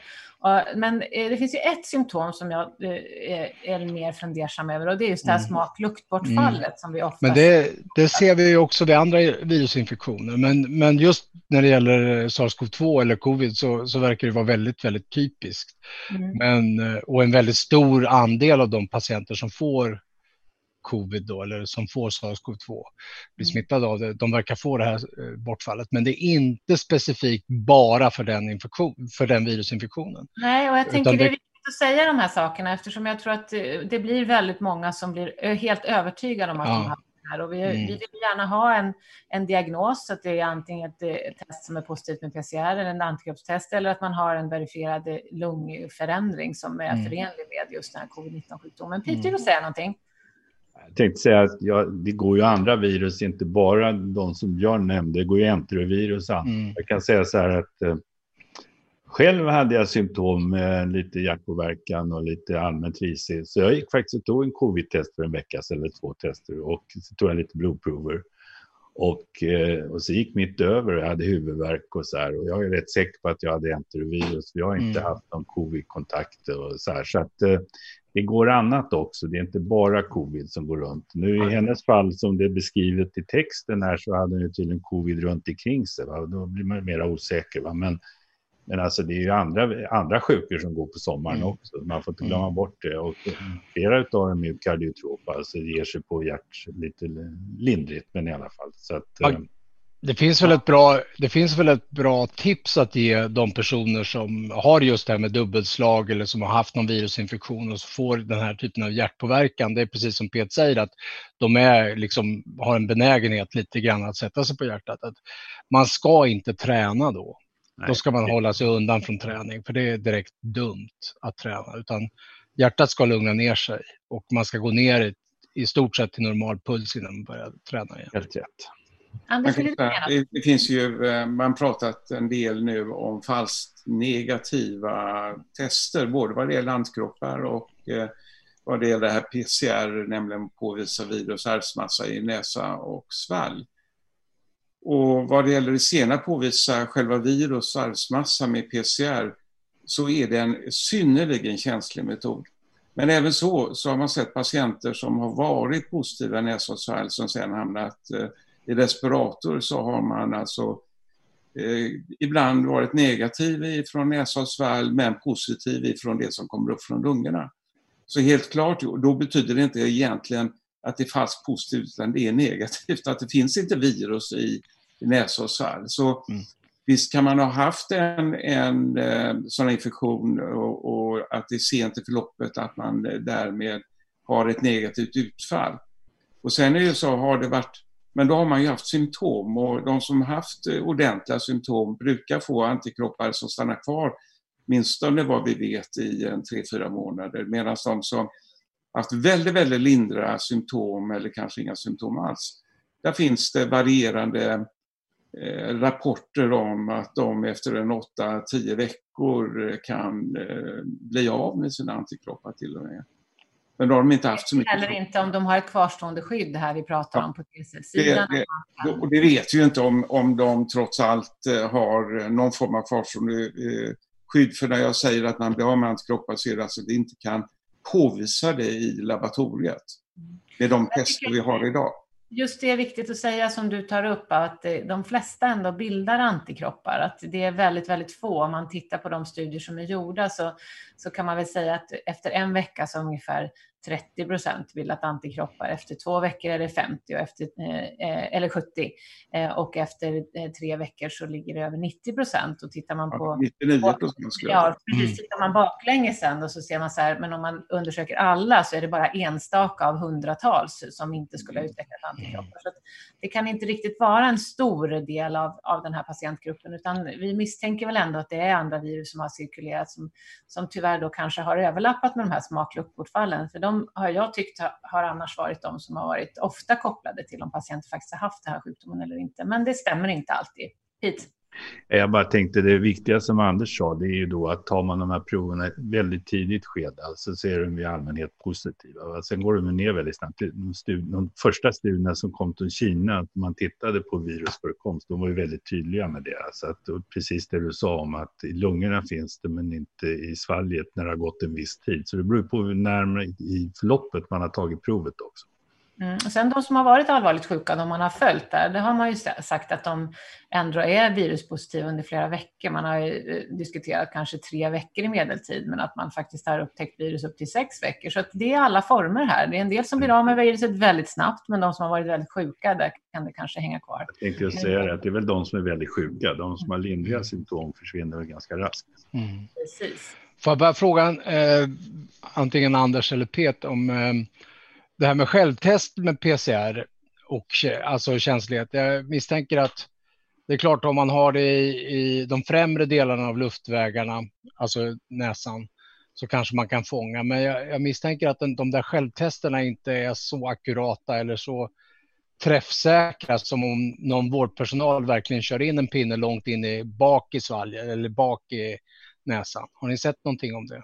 Men eh, det finns ju ett symptom som jag eh, är mer fundersam över och det är just det här mm. smak-luktbortfallet mm. som vi ofta Men det, det ser vi ju också vid andra virusinfektioner. Men, men just när det gäller sars-cov-2 eller covid så, så verkar det vara väldigt, väldigt typiskt. Mm. Men, eh, och en väldigt stor andel av de patienter som får covid då, eller som får sars-cov-2 blir mm. smittade av det, de verkar få det här eh, bortfallet. Men det är inte specifikt bara för den, infektion, för den virusinfektionen. Nej, och jag tänker det... det är viktigt att säga de här sakerna eftersom jag tror att eh, det blir väldigt många som blir eh, helt övertygade om att ja. de har det här. Och vi, mm. vi vill gärna ha en, en diagnos, så att det är antingen ett, ett test som är positivt med PCR eller en antikroppstest eller att man har en verifierad lungförändring som är mm. förenlig med just den här covid-19-sjukdomen. Peter, mm. vill säga någonting? Jag tänkte säga att ja, det går ju andra virus, inte bara de som Björn nämnde, det går ju enterovirus. Mm. Jag kan säga så här att eh, själv hade jag symptom med lite hjärtpåverkan och lite allmänt risig. Så jag gick faktiskt och tog en covid-test för en vecka sedan, eller två tester, och så tog jag lite blodprover. Och, eh, och så gick mitt över och jag hade huvudvärk och så här. Och jag är rätt säker på att jag hade enterovirus. Jag har inte mm. haft någon covid-kontakt och så här. Så att eh, det går annat också. Det är inte bara covid som går runt. Nu i hennes fall som det är beskrivet i texten här så hade hon ju tydligen covid runt omkring sig. Va? Då blir man mer osäker. Va? Men, men alltså det är ju andra, andra sjukor som går på sommaren mm. också. Man får inte glömma mm. bort det. Och flera av dem är kardiotropa, alltså det ger sig på hjärt lite lindrigt, men i alla fall. Så att, ja, Det finns, väl ett bra, det finns väl ett bra tips att ge de personer som har just det här med dubbelslag eller som har haft någon virusinfektion och får den här typen av hjärtpåverkan. Det är precis som Peter säger att de är, liksom, har en benägenhet lite grann att sätta sig på hjärtat. Att man ska inte träna då. Nej. Då ska man hålla sig undan från träning för det är direkt dumt att träna. Utan hjärtat ska lugna ner sig och man ska gå ner i, i stort sett till normal puls innan man börjar träna igen. Helt rätt. Anders, man, det, det finns ju, eh, man pratat en del nu om falskt negativa tester, både vad det gäller antikroppar och eh, vad det gäller det här PCR, nämligen påvisa virus arvsmassa i näsa och svalg. Och vad det gäller det senare, påvisa själva virus arvsmassa med PCR, så är det en synnerligen känslig metod. Men även så, så har man sett patienter som har varit positiva i som sen hamnat eh, i respirator så har man alltså eh, ibland varit negativ ifrån näsa men positiv ifrån det som kommer upp från lungorna. Så helt klart, då betyder det inte egentligen att det är falskt positivt utan det är negativt, att det finns inte virus i, i näsa och svalg. Så mm. visst kan man ha haft en, en eh, sån infektion och, och, att det är sent i förloppet att man därmed har ett negativt utfall. Och sen är det så, har det varit men då har man ju haft symptom och de som haft eh, ordentliga symptom brukar få antikroppar som stannar kvar åtminstone vad vi vet i en tre, fyra månader. Medan de som haft väldigt, väldigt lindriga symptom eller kanske inga symptom alls, där finns det varierande eh, rapporter om att de efter en 8-10 veckor kan eh, bli av med sina antikroppar till och med. Men då har de inte haft så mycket. Eller inte om de har ett kvarstående skydd här vi pratar ja. om på TCL-sidan. Det, det, och det vet ju inte om, om de trots allt eh, har någon form av kvarstående eh, skydd. För när jag säger att man blir av med antikroppar så är det alltså att vi inte kan påvisa det i laboratoriet. Det är de tester vi har idag. Just det är viktigt att säga som du tar upp, att de flesta ändå bildar antikroppar. Att det är väldigt, väldigt få. Om man tittar på de studier som är gjorda så, så kan man väl säga att efter en vecka så ungefär 30 procent bildat antikroppar. Efter två veckor är det 50 och efter, eh, eller 70 eh, och efter eh, tre veckor så ligger det över 90 procent. Och tittar man på... 99 procent skulle jag Ja, precis. Tittar man baklänges sen och så ser man så här, men om man undersöker alla så är det bara enstaka av hundratals som inte skulle ha utvecklat antikroppar. Så det kan inte riktigt vara en stor del av, av den här patientgruppen, utan vi misstänker väl ändå att det är andra virus som har cirkulerat som, som tyvärr då kanske har överlappat med de här smakluckbortfallen. För de har jag tyckt har annars varit de som har varit ofta kopplade till om patienter faktiskt har haft den här sjukdomen eller inte. Men det stämmer inte alltid. Pete? Jag bara tänkte det viktiga som Anders sa, det är ju då att tar man de här proverna i väldigt tidigt skede, alltså så är de i allmänhet positiva. Sen går de ner väldigt snabbt. De, studi- de första studierna som kom till Kina, att man tittade på virusförekomst, de var ju väldigt tydliga med det. Så att, precis det du sa om att i lungorna finns det, men inte i svalget när det har gått en viss tid. Så det beror på hur närmare i förloppet man har tagit provet också. Mm. Och sen de som har varit allvarligt sjuka, de man har följt där, det har man ju sagt att de ändå är viruspositiva under flera veckor. Man har ju eh, diskuterat kanske tre veckor i medeltid, men att man faktiskt har upptäckt virus upp till sex veckor. Så det är alla former här. Det är en del som blir av med viruset väldigt snabbt, men de som har varit väldigt sjuka, där kan det kanske hänga kvar. Jag tänkte just säga det, att det är väl de som är väldigt sjuka. De som har lindriga symptom försvinner ganska raskt. Mm. Precis. Får jag bara fråga eh, antingen Anders eller Pet om eh, det här med självtest med PCR och alltså känslighet. Jag misstänker att det är klart om man har det i, i de främre delarna av luftvägarna, alltså näsan, så kanske man kan fånga. Men jag, jag misstänker att den, de där självtesterna inte är så akurata eller så träffsäkra som om någon vårdpersonal verkligen kör in en pinne långt in i bak i svalget eller bak i näsan. Har ni sett någonting om det?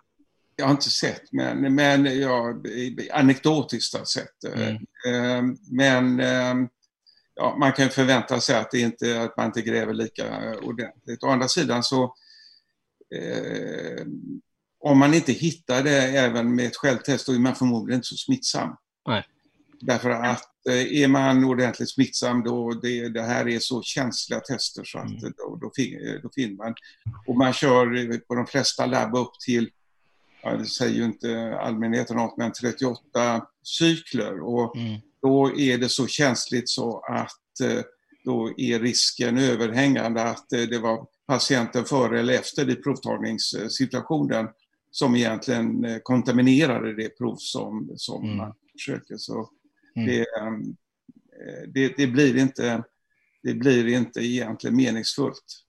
Jag har inte sett, men, men jag, anekdotiskt har sett det. Mm. Eh, men eh, ja, man kan förvänta sig att, det inte, att man inte gräver lika ordentligt. Å andra sidan så eh, om man inte hittar det även med ett självtest då är man förmodligen inte så smittsam. Nej. Därför att är man ordentligt smittsam då, det, det här är så känsliga tester så att mm. då, då, då finner man. Och man kör på de flesta labb upp till ja, det säger ju inte allmänheten något, men 38 cykler. Och mm. då är det så känsligt så att eh, då är risken överhängande att det var patienten före eller efter i provtagningssituationen som egentligen kontaminerade det prov som, som mm. man försöker. Så mm. det, det, det, blir inte, det blir inte egentligen meningsfullt.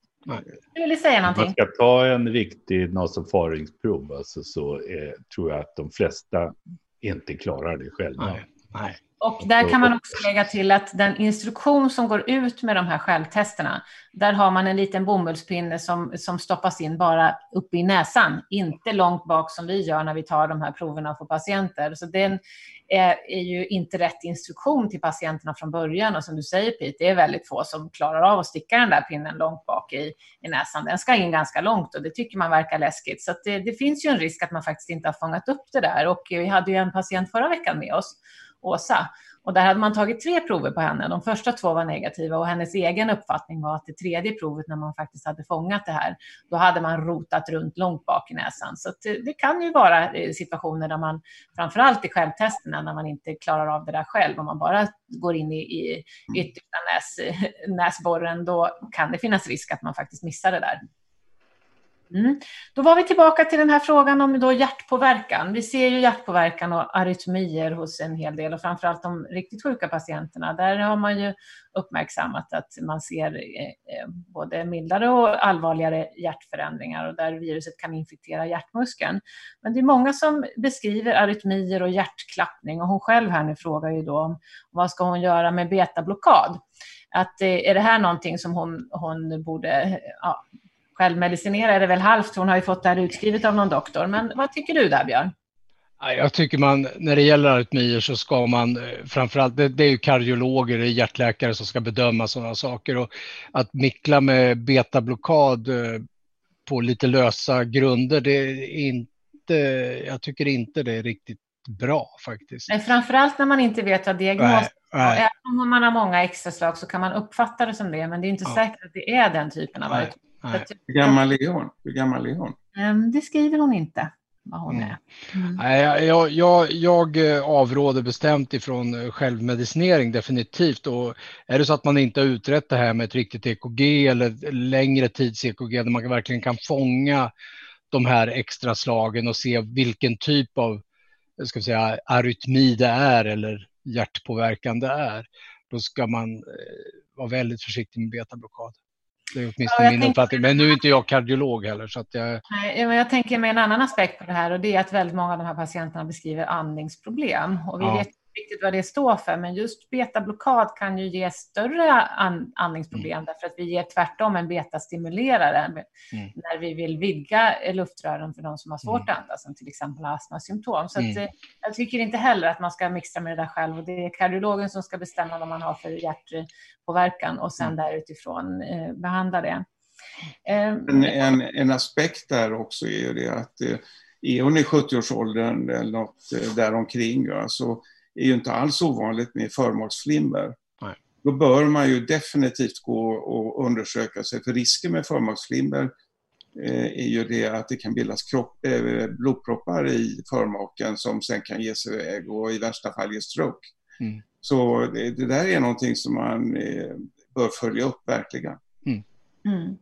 Du ville säga någonting? Om man ska ta en riktig nasofaringsprov alltså, så är, tror jag att de flesta inte klarar det själva. Nej. Nej. Och där kan man också lägga till att den instruktion som går ut med de här självtesterna, där har man en liten bomullspinne som, som stoppas in bara uppe i näsan, inte långt bak som vi gör när vi tar de här proverna på patienter. Så den är, är ju inte rätt instruktion till patienterna från början. Och som du säger Pete, det är väldigt få som klarar av att sticka den där pinnen långt bak i, i näsan. Den ska in ganska långt och det tycker man verkar läskigt. Så det, det finns ju en risk att man faktiskt inte har fångat upp det där. Och vi hade ju en patient förra veckan med oss Åsa. Och där hade man tagit tre prover på henne. De första två var negativa och hennes egen uppfattning var att det tredje provet när man faktiskt hade fångat det här, då hade man rotat runt långt bak i näsan. Så det, kan ju vara eh, situationer där man, framförallt i självtesterna, när man inte klarar av det där själv, om man bara går in i, i yttersta näs, näsborren, då kan det finnas risk att man faktiskt missar det där. Mm. Då var vi tillbaka till den här frågan om då hjärtpåverkan. Vi ser ju hjärtpåverkan och arytmier hos en hel del och framförallt de riktigt sjuka patienterna. Där har man ju uppmärksammat att man ser eh, eh, både mildare och allvarligare hjärtförändringar och där viruset kan infektera hjärtmuskeln. Men det är många som beskriver arytmier och hjärtklappning och hon själv här nu frågar ju då om vad ska hon göra med betablockad? Att eh, är det här någonting som hon, hon borde ja, självmedicinera är det väl halvt. Hon har ju fått det här utskrivet av någon doktor. Men vad tycker du där, Björn? Jag tycker man, när det gäller arytmier så ska man eh, framförallt, det, det är ju kardiologer, det är hjärtläkare som ska bedöma sådana saker och att mickla med betablockad eh, på lite lösa grunder, det är inte, jag tycker inte det är riktigt bra faktiskt. Nej, framförallt när man inte vet vad diagnos är. Även om man har många extra slag så kan man uppfatta det som det, men det är inte ja. säkert att det är den typen av arytmi. Hur gammal är hon? Hur gammal är hon? Ehm, det skriver hon inte vad hon mm. är. Mm. Nej, jag, jag, jag, eh, avråder bestämt ifrån eh, självmedicinering definitivt. Och är det så att man inte har utrett det här med ett riktigt EKG eller längre tids EKG där man verkligen kan fånga de här extra slagen och se vilken typ av ska säga, arytmi det är eller hjärtpåverkan det är, då ska man eh, vara väldigt försiktig med betablockad. Det är åtminstone ja, min tänker... uppfattning. Men nu är inte jag kardiolog heller. Så att jag... Nej, jag tänker med en annan aspekt på det här och det är att väldigt många av de här patienterna beskriver andningsproblem. Och vi ja. vet riktigt vad det står för, men just betablockad kan ju ge större an andningsproblem mm. därför att vi ger tvärtom en betastimulerare mm. när vi vill vidga luftrören för de som har svårt mm. att andas, som till exempel astmasymptom. Så att, mm. Eh, jag tycker inte heller att man ska mixa med det där själv och det är kardiologen som ska bestämma vad man har för hjärtpåverkan och sen mm. där utifrån eh, behandla det. En, en, en, aspekt där också är ju det att eh, är hon i 70-årsåldern eller något eh, däromkring, så är ju inte alls ovanligt med förmaksflimmer. Då bör man ju definitivt gå och undersöka sig, för risken med förmaksflimmer eh, är ju det att det kan bildas kropp, eh, blodproppar i förmaken som sen kan ge sig iväg och i värsta fall ge stroke. Mm. Så det, det, där är någonting som man eh, bör följa upp verkligen. Mm. Mm.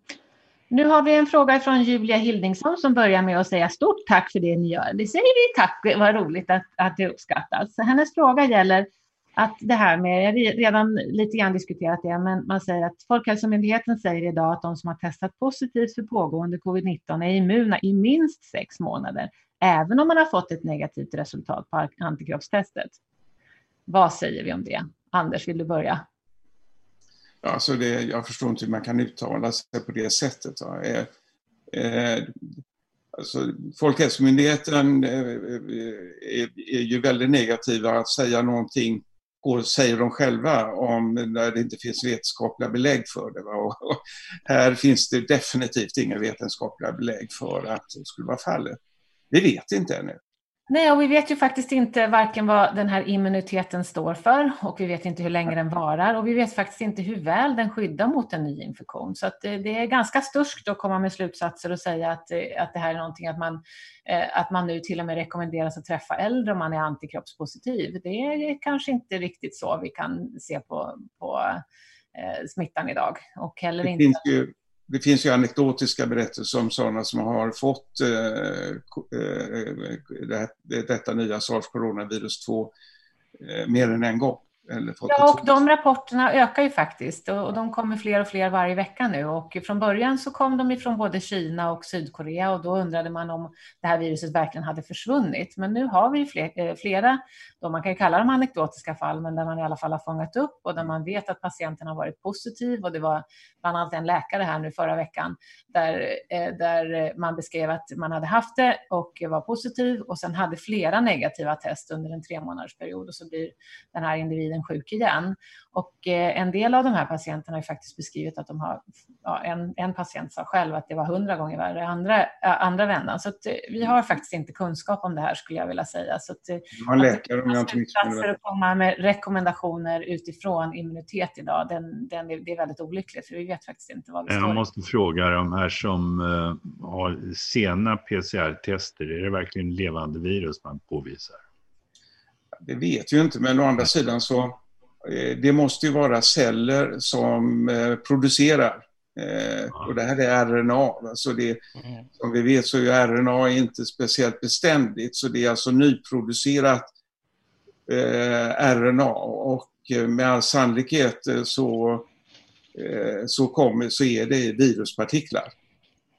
Nu har vi en fråga från Julia Hildingsson som börjar med att säga stort tack för det ni gör. Det säger vi tack, vad roligt att, att det uppskattas. Hennes fråga gäller att det här med, jag har redan lite grann diskuterat det, men man säger att Folkhälsomyndigheten säger idag att de som har testat positivt för pågående covid-19 är immuna i minst sex månader, även om man har fått ett negativt resultat på antikroppstestet. Vad säger vi om det? Anders, vill du börja? Alltså det, jag förstår inte hur man kan uttala sig på det sättet. Eh, eh, alltså, Folkhälsomyndigheten eh, eh, är, är, ju väldigt negativa att säga någonting, och säger de själva, om när det inte finns vetenskapliga belägg för det. Och, och här finns det definitivt inga vetenskapliga belägg för att det skulle vara fallet. Vi vet inte ännu. Nej, och vi vet ju faktiskt inte varken vad den här immuniteten står för och vi vet inte hur länge den varar och vi vet faktiskt inte hur väl den skyddar mot en ny infektion. Så att det, det är ganska sturskt att komma med slutsatser och säga att, att det här är någonting att man, eh, att man nu till och med rekommenderas att träffa äldre om man är antikroppspositiv. Det är kanske inte riktigt så vi kan se på, på eh, smittan idag. Och heller det, inte... finns ju, det finns ju anekdotiska berättelser om sådana som har fått eh, eh, eh det, detta nya sars-coronavirus 2 eh, mer än en gång. Ja, och de rapporterna ökar ju faktiskt och de kommer fler och fler varje vecka nu. Och från början så kom de ifrån både Kina och Sydkorea och då undrade man om det här viruset verkligen hade försvunnit. Men nu har vi eh, flera, då man kan kalla dem anekdotiska fall, men där man i alla fall har fångat upp och där man vet att patienten har varit positiv. Och det var bland annat en läkare här nu förra veckan där, eh, där man beskrev att man hade haft det och var positiv och sen hade flera negativa test under en tre månaders period och så blir den här individen individen sjuk igen. Och eh, en del av de här patienterna har faktiskt beskrivit att de har, ja, en, en patient sa själv att det var hundra gånger värre andra, andra vändan. Så att, eh, vi har faktiskt inte kunskap om det här skulle jag vilja säga. Så att, man läkare om jag inte missminner att komma med rekommendationer utifrån immunitet idag, den, den, det är väldigt olyckligt för vi vet faktiskt inte vad vi står Jag måste fråga de här som uh, har sena PCR-tester, är det verkligen levande virus man påvisar? Det vet vi inte, men å andra sidan så eh, det måste ju vara celler som eh, producerar. Eh, och det här är RNA. Alltså det, mm. som vi vet så är RNA inte speciellt beständigt, så det är alltså nyproducerat RNA och med all sannolikhet så, så, kommer, så är det viruspartiklar.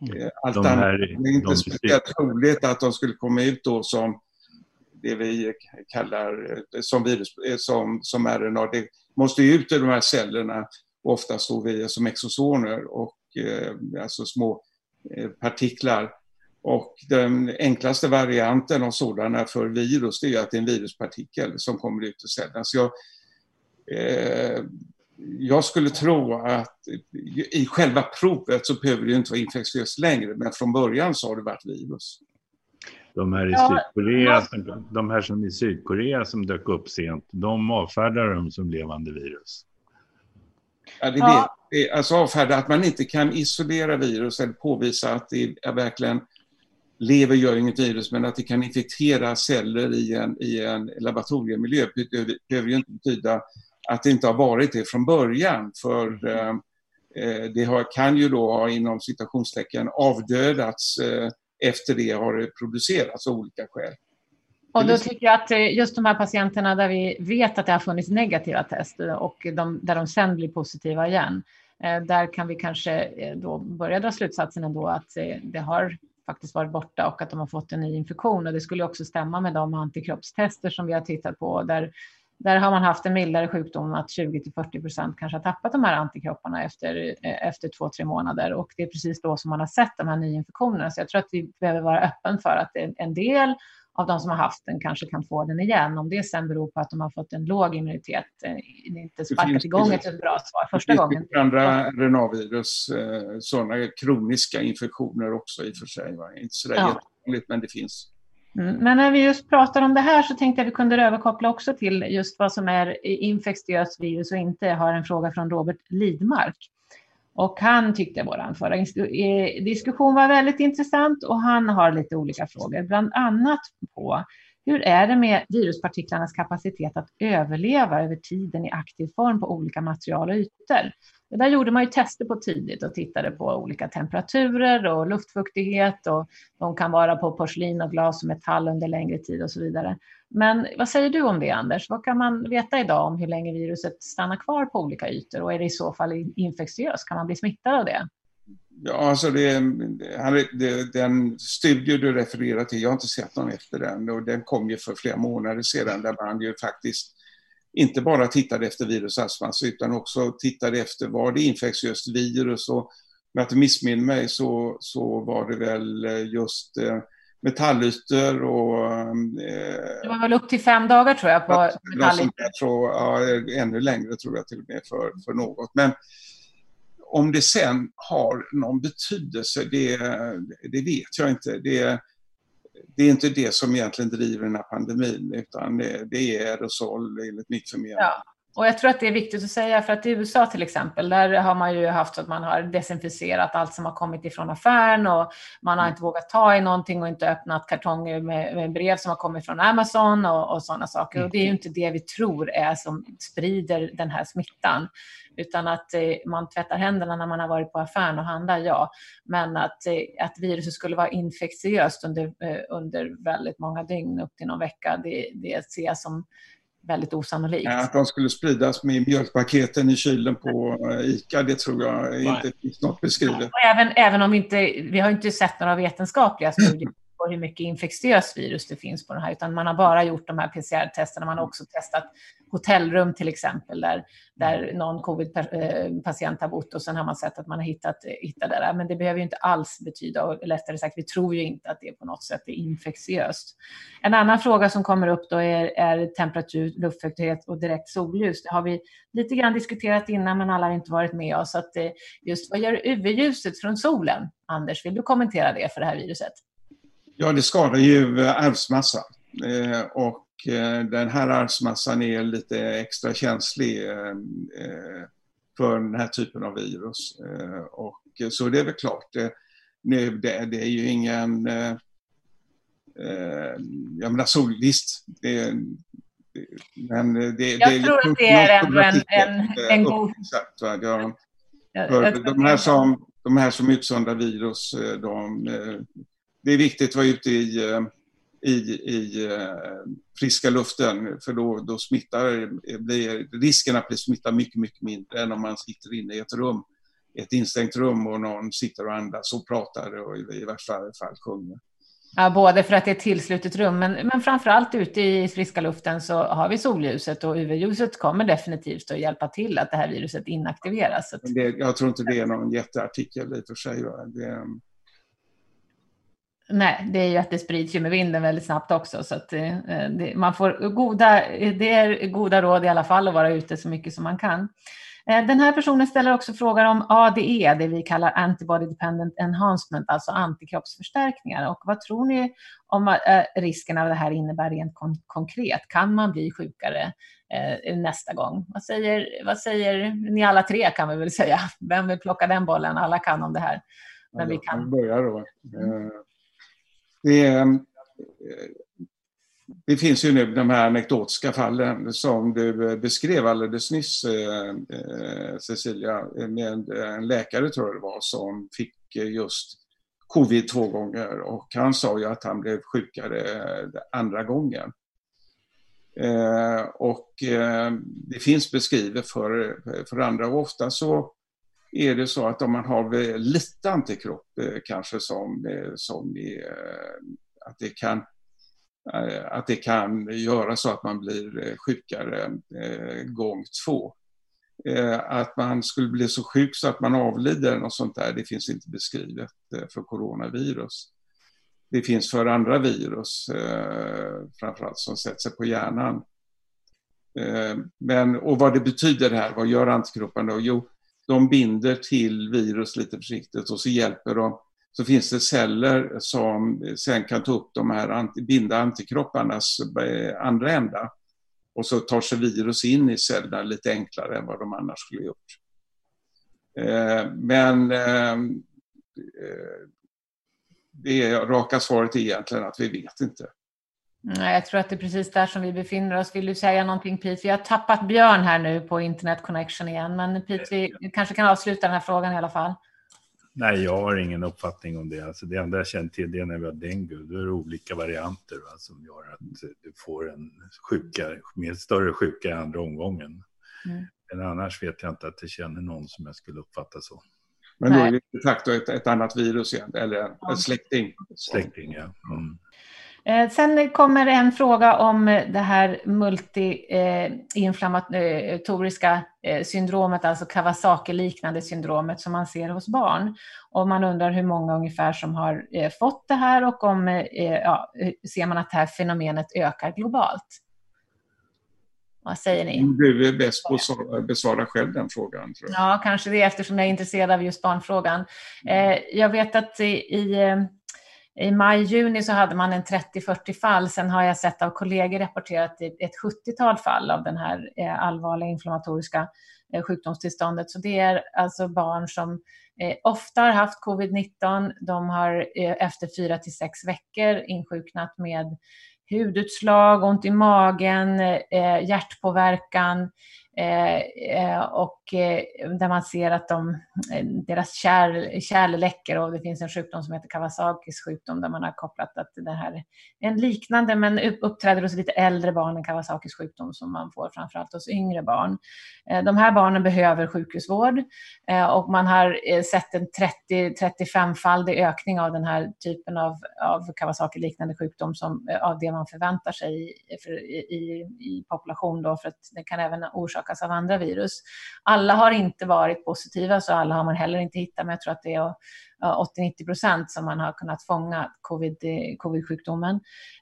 Mm. Allt annat är inte speciellt troligt att de skulle komma ut då som det vi kallar eh, som, virus, eh, som, som RNA. Det måste ut ur de här cellerna, oftast då via som exosoner och eh, alltså små eh, partiklar. Och den enklaste varianten av sådana för virus det är att det är en viruspartikel som kommer ut ur cellerna. Så jag, eh, jag skulle tro att i själva provet så behöver det inte vara infektiöst längre, men från början så har det varit virus. De här, i ja, Sydkorea, som, de här som i Sydkorea som dök upp sent, de avfärdar dem som levande virus. Ja, det ja. vet, alltså avfärda att man inte kan isolera virus eller påvisa att det är verkligen lever gör inget virus, men att det kan infektera celler i en, i en laboratoriemiljö behöver ju inte betyda att det inte har varit det från början. För eh, eh det har, kan ju då ha inom citationstecken avdödats eh, efter det har det producerats av olika skäl. Och då tycker jag att eh, just de här patienterna där vi vet att det har funnits negativa test och de, där de sen blir positiva igen, eh, där kan vi kanske eh, då börja dra slutsatsen ändå att det har faktiskt varit borta och att de har fått en ny infektion. Och det skulle också stämma med de antikroppstester som vi har tittat på där där har man haft en mildare sjukdom att 20 till 40 procent kanske har tappat de här antikropparna efter, eh, efter två, tre månader och det är precis då som man har sett de här nyinfektionerna. Så jag tror att vi behöver vara öppen för att en del av de som har haft den kanske kan få den igen. Om det sen beror på att de har fått en låg immunitet, eh, inte sparkat igång ett bra svar första det gången. Det andra RNA-virus, eh, sådana kroniska infektioner också i och för sig. Inte så där ja. jättevanligt, men det finns. Mm. Men när vi just pratar om det här så tänkte jag att vi kunde överkoppla också till just vad som är infektiöst virus och inte. Jag har en fråga från Robert Lidmark. Och han tyckte vår förra eh, diskussion var väldigt intressant och han har lite olika frågor, bland annat på hur är det med viruspartiklarnas kapacitet att överleva över tiden i aktiv form på olika material och ytor? Det där gjorde man ju tester på tidigt och tittade på olika temperaturer och luftfuktighet och de kan vara på porslin och glas och metall under längre tid och så vidare. Men vad säger du om det Anders? Vad kan man veta idag om hur länge viruset stannar kvar på olika ytor och är det i så fall infektiöst? Kan man bli smittad av det? Ja, alltså det, det, den studie du refererar till, jag har inte sett någon efter den och den kom ju för flera månader sedan där man ju faktiskt inte bara tittade efter virus utan också tittade efter var det infektiöst virus och om jag inte missminner mig så, så var det väl eh, just eh, metallytor och... Eh, det var väl upp till fem dagar tror jag på metallytor. ja, ännu längre tror jag till och med för, för något. Men om det sen har någon betydelse, det, det vet jag inte. Det, det är inte det som egentligen driver den här pandemin utan det, det är aerosol enligt mitt förmenande. Ja. Och jag tror att det är viktigt att säga, för att i USA till exempel, där har man ju haft att man har desinficerat allt som har kommit ifrån affären och man har mm. inte vågat ta i någonting och inte öppnat kartonger med, med brev som har kommit från Amazon och, och sådana saker. Och det är ju mm. inte det vi tror är som sprider den här smittan. Utan att eh, man tvättar händerna när man har varit på affären och handlar, ja. Men att, eh, att viruset skulle vara infektiöst under, eh, under väldigt många dygn, upp till någon vecka, det, det ser jag som väldigt osannolikt. Ja, att de skulle spridas med mjölkpaketen i kylen på ICA, det tror jag inte finns något beskrivet. även, även om vi inte, vi har inte sett några vetenskapliga studier på hur mycket infektiöst virus det finns på den här, utan man har bara gjort de här PCR-testerna. Man har också testat hotellrum till exempel, där, där någon covid-patient har bott och sen har man sett att man har hittat, hittat det där. Men det behöver ju inte alls betyda, och lättare sagt, vi tror ju inte att det på något sätt är infektiöst. En annan fråga som kommer upp då är, är temperatur, luftfuktighet och direkt solljus. Det har vi lite grann diskuterat innan, men alla har inte varit med oss. Att just vad gör UV-ljuset från solen? Anders, vill du kommentera det för det här viruset? Ja, det skadar ju arvsmassa. Eh, och eh, den här arvsmassan är lite extra känslig eh, för den här typen av virus. Och så det är väl klart, det, det, det är ju ingen... Jag menar, sol, visst, det, men det, jag det är tror att det är ändå en, en, en god... Ja, för de, här som, de här som utsöndrar virus, de det är viktigt att vara ute i, eh, i, i eh, friska luften för då, då smittar, blir, risken att bli smittad mycket, mycket mindre än om man sitter inne i ett rum, ett instängt rum och någon sitter och andas och pratar och i, i värsta fall sjunger. Ja, både för att det är ett tillslutet rum, men, men framför allt ute i friska luften så har vi solljuset och UV-ljuset kommer definitivt att hjälpa till att det här viruset inaktiveras. Det, jag tror inte det är någon jätteartikel i och för sig. Det, Nej, det är ju att det sprids ju med vinden väldigt snabbt också. Så att eh, det, man får goda, det är goda råd i alla fall att vara ute så mycket som man kan. Eh, den här personen ställer också frågor om ADE, det vi kallar Antibody Dependent Enhancement, alltså antikroppsförstärkningar. Och vad tror ni om eh, risken av det här innebär rent kon konkret? Kan man bli sjukare nästa gång? Vad säger, vad säger ni alla tre kan vi väl säga? Vem vill plocka den bollen? Alla kan om det här. Men vi kan. börjar då. Mm. Det, eh, det finns ju nu de här anekdotiska fallen som du eh, beskrev alldeles nyss, eh, Cecilia, med en läkare tror jag det var som fick just covid två gånger och han sa ju att han blev sjukare andra gången. Eh, och det finns beskrivet för, för andra och ofta så är det så att om man har eh, lite antikropp eh, kanske som, eh, som är, att det kan att det kan göra så att man blir sjukare gång två. Att man skulle bli så sjuk så att man avlider och sånt där, det finns inte beskrivet för coronavirus. Det finns för andra virus, framförallt som sätter sig på hjärnan. Men, och vad det betyder det här, vad gör antikropparna då? Jo, de binder till virus lite försiktigt och så hjälper de. Så finns det celler som sen kan ta upp de här binda antikropparnas eh, andra ända. Och så tar sig virus in i cellerna lite enklare än vad de annars skulle gjort. Eh, men ehm, eh, det raka svaret är egentligen att vi vet inte. Nej, jag tror att det är precis där som vi befinner oss. Vill du säga någonting Pete? Vi har tappat Björn här nu på Internet Connection igen, men Pete, vi kanske kan avsluta den här frågan i alla fall. Nej, jag har ingen uppfattning om det. Alltså det enda jag känner till det är när vi har dengue. Då är det olika varianter va, som gör att du får en sjuka, mer större sjuka i andra omgången. Mm. Men annars vet jag inte att jag känner någon som jag skulle uppfatta så. Men då är det de facto ett, ett annannat virus igen, eller en, en släkting. Släkting, ja. Mm. Eh, sen kommer en fråga om det här multiinflammatoriska eh, syndromet, alltså Kawasaki-liknande syndromet som man ser hos barn. Och man undrar hur många ungefär som har eh, fått det här och om ja, ser man att det här fenomenet ökar globalt. Vad säger ni? Du är bäst på att besvara själv den frågan. Tror jag. Ja, kanske det eftersom jag är intresserad av just barnfrågan. Jag vet att i i maj-juni så hade man en 30-40 fall. Sen har jag sett av kollegor rapporterat ett 70-tal fall av den här eh, allvarliga inflammatoriska eh, sjukdomstillståndet. Så det är alltså barn som eh, ofta har haft covid-19. De har efter 4 till 6 veckor insjuknat med hudutslag, ont i magen, hjärtpåverkan, Eh, eh, och eh, där man ser att de, eh, deras kärl, kärl läcker och det finns en sjukdom som heter Kawasakis sjukdom där man har kopplat att det här är en liknande men uppträder hos lite äldre barn än Kawasakis sjukdom som man får framförallt hos yngre barn. Eh, de här barnen behöver sjukhusvård och man har sett en 30-35-faldig ökning av den här typen av, av Kawasaki-liknande sjukdom som, av det man förväntar sig i, för, i, i population då för att det kan även orsaka orsakas av andra virus. Alla har inte varit positiva, så alla har man heller inte hittat, men jag tror att det är 80-90 procent som man har kunnat fånga covid, covid-sjukdomen.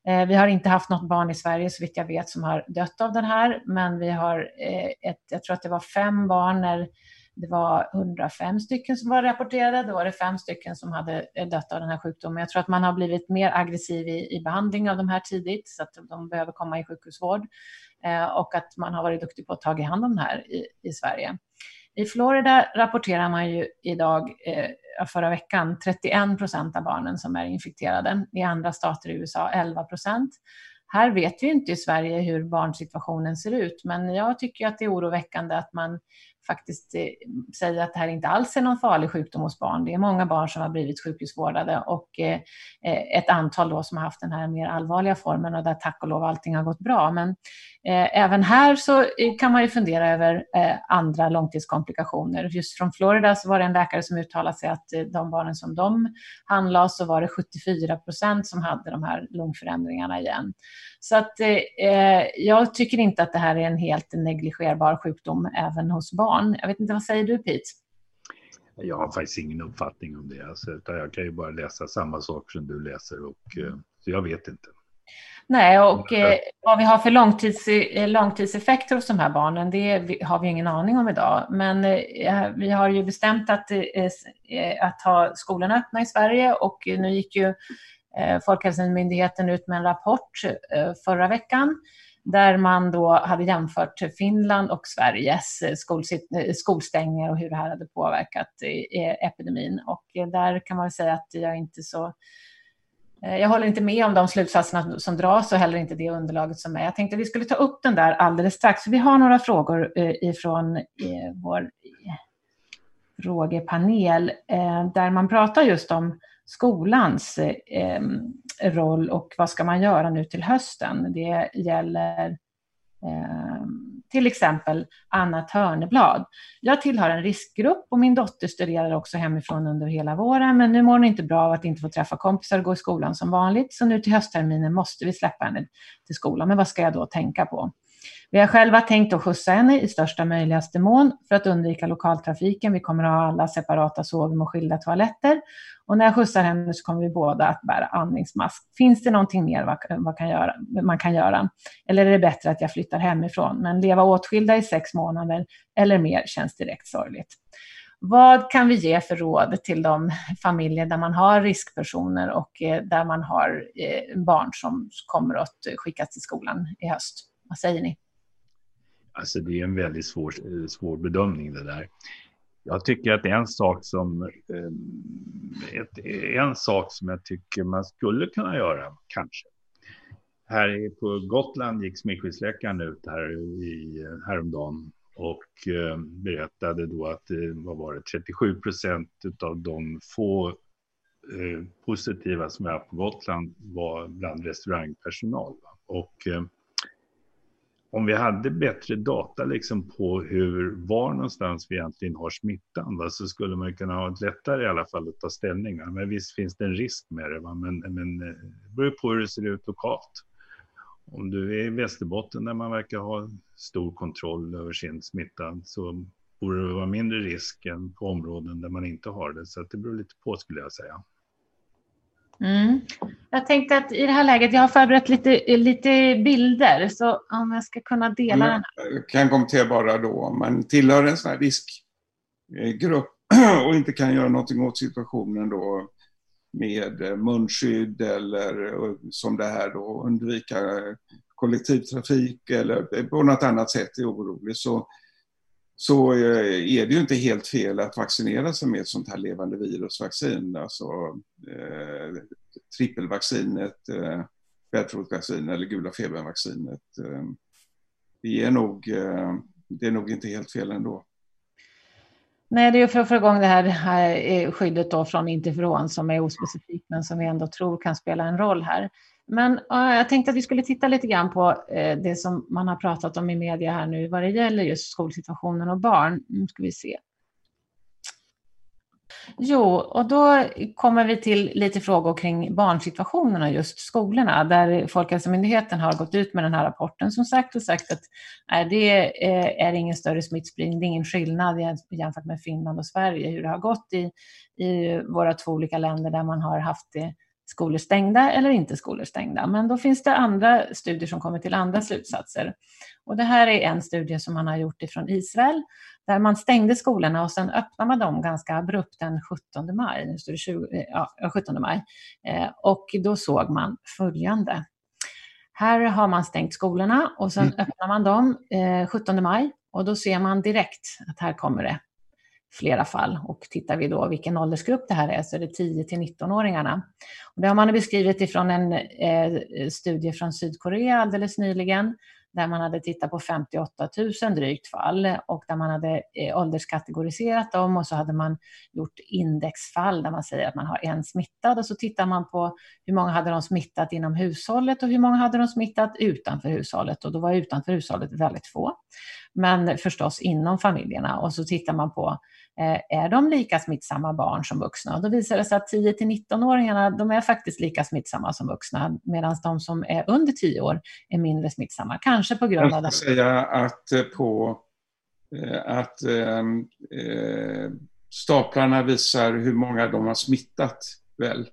Eh, vi har inte haft något barn i Sverige, så vitt jag vet, som har dött av den här, men vi har eh, ett, jag tror att det var fem barn när det var 105 stycken som var rapporterade, då var det fem stycken som hade eh, dött av den här sjukdomen. Jag tror att man har blivit mer aggressiv i, i behandling av de här tidigt, så att de behöver komma i sjukhusvård. Eh, och att man har varit duktig på att ta hand om det här i, i Sverige. I Florida rapporterar man ju idag, eh, förra veckan, 31 procent av barnen som är infekterade. I andra stater i USA 11 procent. Här vet vi inte i Sverige hur barnsituationen ser ut, men jag tycker att det är oroväckande att man faktiskt eh, säger att det här inte alls är någon farlig sjukdom hos barn. Det är många barn som har blivit sjukhusvårdade och eh, eh ett antal då som har haft den här mer allvarliga formen och där tack och lov allting har gått bra. Men Eh, även här så eh, kan man ju fundera över eh, andra långtidskomplikationer. Just från Florida så var det en läkare som uttalade sig att de barnen som de handlade så var det 74 procent som hade de här lungförändringarna igen. Så att jag tycker inte att det här är en helt negligerbar sjukdom även hos barn. Jag vet inte, vad säger du Pete? Jag har faktiskt ingen uppfattning om det. Alltså, jag kan ju bara läsa samma saker som du läser och så jag vet inte. Nej, och eh, vad vi har för långtids, eh, långtidseffekter hos de här barnen, det har vi ingen aning om idag. Men eh, vi har ju bestämt att, eh, eh, att ha skolorna öppna i Sverige och nu gick ju eh, Folkhälsomyndigheten ut med en rapport förra veckan där man då hade jämfört Finland och Sveriges skolstängningar och hur det här hade påverkat epidemin. Och där kan man säga att jag inte så Eh, jag håller inte med om de slutsatserna som dras och heller inte det underlaget som är. Jag tänkte att vi skulle ta upp den där alldeles strax. Vi har några frågor eh, ifrån eh, vår frågepanel där man pratar just om skolans roll och vad ska man göra nu till hösten? Det gäller till exempel Anna Törneblad. Jag tillhör en riskgrupp och min dotter studerar också hemifrån under hela våren, men nu mår hon inte bra av att inte få träffa kompisar och gå i skolan som vanligt, så nu till höstterminen måste vi släppa henne till skolan. Men vad ska jag då tänka på? Vi har själva tänkt att skjutsa henne i största möjligaste mån för att undvika lokaltrafiken. Vi kommer att ha alla separata sovrum och skilda toaletter. Och när jag skjutsar henne så kommer vi båda att bära andningsmask. Finns det någonting mer vad, vad kan göra, man kan göra? Eller är det bättre att jag flyttar hemifrån? Men leva åtskilda i sex månader eller mer känns direkt sorgligt. Vad kan vi ge för råd till de familjer där man har riskpersoner och eh, där man har eh, barn som kommer att skickas till skolan i höst? Vad säger ni? Alltså det är en väldigt svår, eh, svår bedömning det där. Jag tycker att en sak som eh, eh, en sak som jag tycker man skulle kunna göra, kanske. Här på Gotland gick smittskyddsläkaren ut här i, häromdagen och berättade då att vad var det, 37 procent av de få positiva som är på Gotland var bland restaurangpersonal. Och om vi hade bättre data liksom på hur, var någonstans vi egentligen har smittan, va, så skulle man kunna ha ett lättare i alla fall att ta ställning. Va? Men visst finns det en risk med det, va? men, men eh, det beror på hur det ser ut lokalt. Om du är i Västerbotten där man verkar ha stor kontroll över sin smitta så borde det vara mindre risk än på områden där man inte har det. Så det beror lite på skulle jag säga. Mm. Jag tänkte att i det här läget, jag har förberett lite, lite bilder, så om jag ska kunna dela den här. Jag kan kommentera bara då, om man tillhör en sån här riskgrupp och inte kan göra någonting åt situationen då, med munskydd eller som det här då undvika kollektivtrafik eller på något annat sätt är orolig så, så eh, är det ju inte helt fel att vaccinera sig med ett sånt här levande virusvaccin. Alltså eh, trippelvaccinet, eh, bältrådsvaccin eller gula febervaccinet. Eh, det, är nog, eh, det är nog inte helt fel ändå. Nej, det är för att få igång det här, här eh, skyddet då från interferon som är ospecifikt men som vi ändå tror kan spela en roll här. Men jag tänkte att vi skulle titta lite grann på eh, det som man har pratat om i media här nu vad det gäller just skolsituationen och barn. Nu ska vi se. Jo, och då kommer vi till lite frågor kring barnsituationen och just skolorna, där Folkhälsomyndigheten har gått ut med den här rapporten som sagt och sagt att nej, det eh, är ingen större smittspridning, det är ingen skillnad jämfört med Finland och Sverige, hur det har gått i, i våra två olika länder där man har haft det skolor stängda eller inte skolor stängda. Men då finns det andra studier som kommer till andra slutsatser. Och det här är en studie som man har gjort ifrån Israel där man stängde skolorna och sen öppnade man dem ganska abrupt den 17 maj. Nu står det 20, ja, 17 maj. Eh, och då såg man följande. Här har man stängt skolorna och sen mm. öppnar man dem eh, 17 maj och då ser man direkt att här kommer det flera fall. Och tittar vi då vilken åldersgrupp det här är så är det 10 till 19-åringarna. Och det har man beskrivit ifrån en eh, studie från Sydkorea alldeles nyligen där man hade tittat på 58 000 drygt fall och där man hade eh, ålderskategoriserat dem och så hade man gjort indexfall där man säger att man har en smittad och så tittar man på hur många hade de smittat inom hushållet och hur många hade de smittat utanför hushållet och då var utanför hushållet väldigt få. Men förstås inom familjerna och så tittar man på Eh, är de lika smittsamma barn som vuxna? Och då visar det sig att 10 till 19-åringarna de är faktiskt lika smittsamma som vuxna medan de som är under 10 år är mindre smittsamma. Kanske på grund av. Jag ska säga att, eh, på, eh, att ehm, eh, staplarna visar hur många de har smittat väl?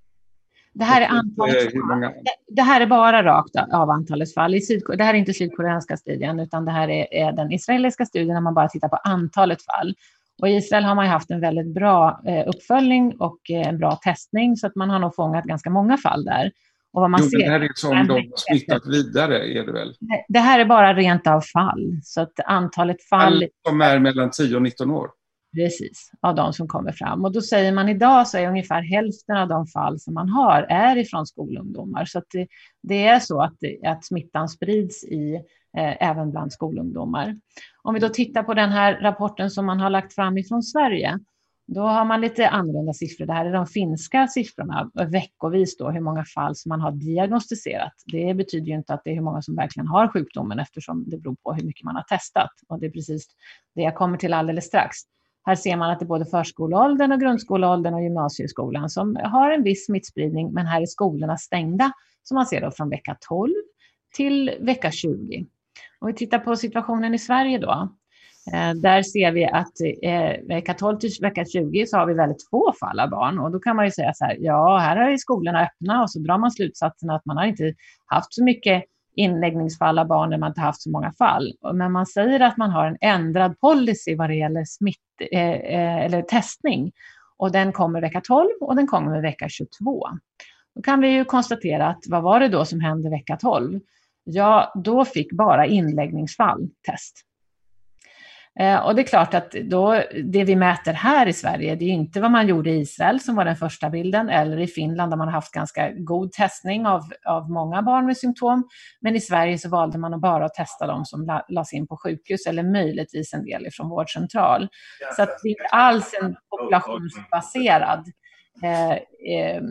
Det här, är antalet många... det här är bara rakt av antalet fall. I Syd... Det här är inte sydkoreanska studien, utan det här är, är den israeliska studien där man bara tittar på antalet fall. Och I Israel har man haft en väldigt bra eh, uppföljning och eh, en bra testning så att man har nog fångat ganska många fall där. Och vad man jo, ser, det här är som de har smittat vidare, är det väl? Det här är bara rent av fall, så att antalet fall... Som är mellan 10 och 19 år? Precis, av de som kommer fram. Och då säger man idag så är ungefär hälften av de fall som man har är ifrån skolungdomar. Så att det, det är så att, att smittan sprids i, eh, även bland skolungdomar. Om vi då tittar på den här rapporten som man har lagt fram ifrån Sverige, då har man lite annorlunda siffror. Det här är de finska siffrorna, veckovis då, hur många fall som man har diagnostiserat. Det betyder ju inte att det är hur många som verkligen har sjukdomen eftersom det beror på hur mycket man har testat. Och det är precis det jag kommer till alldeles strax. Här ser man att det är både förskoleåldern och grundskoleåldern och gymnasieskolan som har en viss smittspridning, men här är skolorna stängda, som man ser då från vecka 12 till vecka 20. Om vi tittar på situationen i Sverige då, eh, där ser vi att eh, vecka 12 till vecka 20 så har vi väldigt få fall av barn och då kan man ju säga så här, ja, här är skolorna öppna och så drar man slutsatsen att man har inte haft så mycket inläggningsfall av barn när man inte haft så många fall. Men man säger att man har en ändrad policy vad det gäller smitt, eh, eh eller testning och den kommer vecka 12 och den kommer vecka 22. Då kan vi ju konstatera att vad var det då som hände vecka 12? ja, då fick bara inläggningsfall test. Eh, och det är klart att då, det vi mäter här i Sverige, det är inte vad man gjorde i Israel som var den första bilden, eller i Finland där man har haft ganska god testning av, av många barn med symptom. Men i Sverige så valde man att bara testa de som lades in på sjukhus eller möjligtvis en del från vårdcentral. Så att det är inte alls en populationsbaserad eh, eh,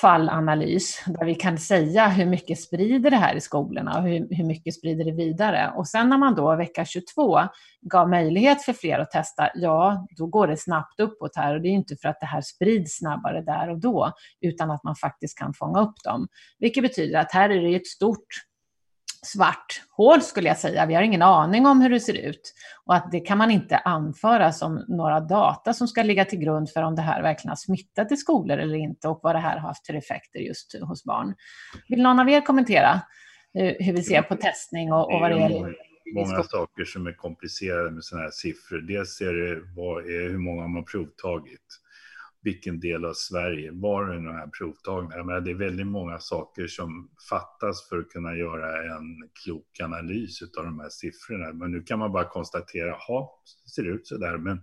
fallanalys där vi kan säga hur mycket sprider det här i skolorna och hur, hur mycket sprider det vidare. Och sen när man då vecka 22 gav möjlighet för fler att testa, ja, då går det snabbt uppåt här och det är inte för att det här sprids snabbare där och då, utan att man faktiskt kan fånga upp dem. Vilket betyder att här är det ett stort svart hål skulle jag säga. Vi har ingen aning om hur det ser ut och att det kan man inte anföra som några data som ska ligga till grund för om det här verkligen har smittat i skolor eller inte och vad det här har haft för effekter just hos barn. Vill någon av er kommentera hur vi ser på testning och, och vad det gäller? Många saker som är komplicerade med sådana här siffror. Dels är det vad är, hur många man har provtagit vilken del av Sverige var det de här provtagningen? det är väldigt många saker som fattas för att kunna göra en klok analys av de här siffrorna. Men nu kan man bara konstatera, ja, det ser ut så där, men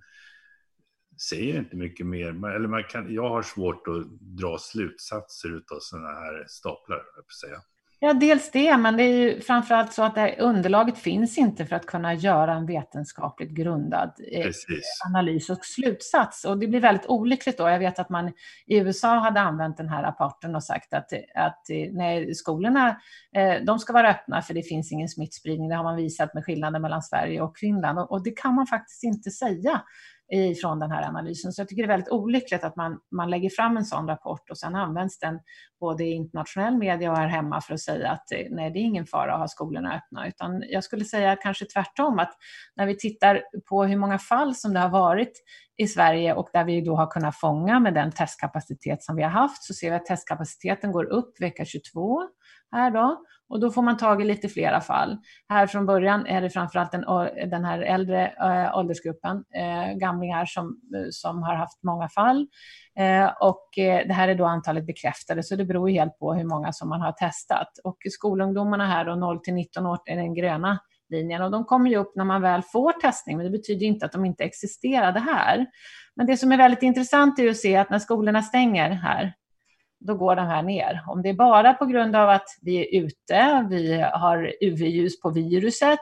säger inte mycket mer. Eller man kan, jag har svårt att dra slutsatser av sådana här staplar, jag säga. Ja, dels det, men det är ju framförallt så att det underlaget finns inte för att kunna göra en vetenskapligt grundad eh, Precis. analys och slutsats. Och det blir väldigt olyckligt då. Jag vet att man i USA hade använt den här rapporten och sagt att, att nej, skolorna eh, de ska vara öppna för det finns ingen smittspridning. Det har man visat med skillnaden mellan Sverige och Finland. Och det kan man faktiskt inte säga ifrån den här analysen. Så jag tycker det är väldigt olyckligt att man, man lägger fram en sån rapport och sen används den både i internationell media och här hemma för att säga att eh, nej, det är ingen fara att ha skolorna öppna. Utan jag skulle säga kanske tvärtom, att när vi tittar på hur många fall som det har varit i Sverige och där vi då har kunnat fånga med den testkapacitet som vi har haft, så ser vi att testkapaciteten går upp vecka 22 här då. Och då får man tag i lite flera fall. Här från början är det framförallt den, den här äldre äh, åldersgruppen, äh, gamlingar som, eh, som har haft många fall. Äh, och det här är då antalet bekräftade, så det beror helt på hur många som man har testat. Och skolungdomarna här då 0 till 19 år är den gröna linjen och de kommer ju upp när man väl får testning, men det betyder inte att de inte existerade här. Men det som är väldigt intressant är att se att när skolorna stänger här, då går den här ner. Om det är bara på grund av att vi är ute, vi har UV-ljus på viruset,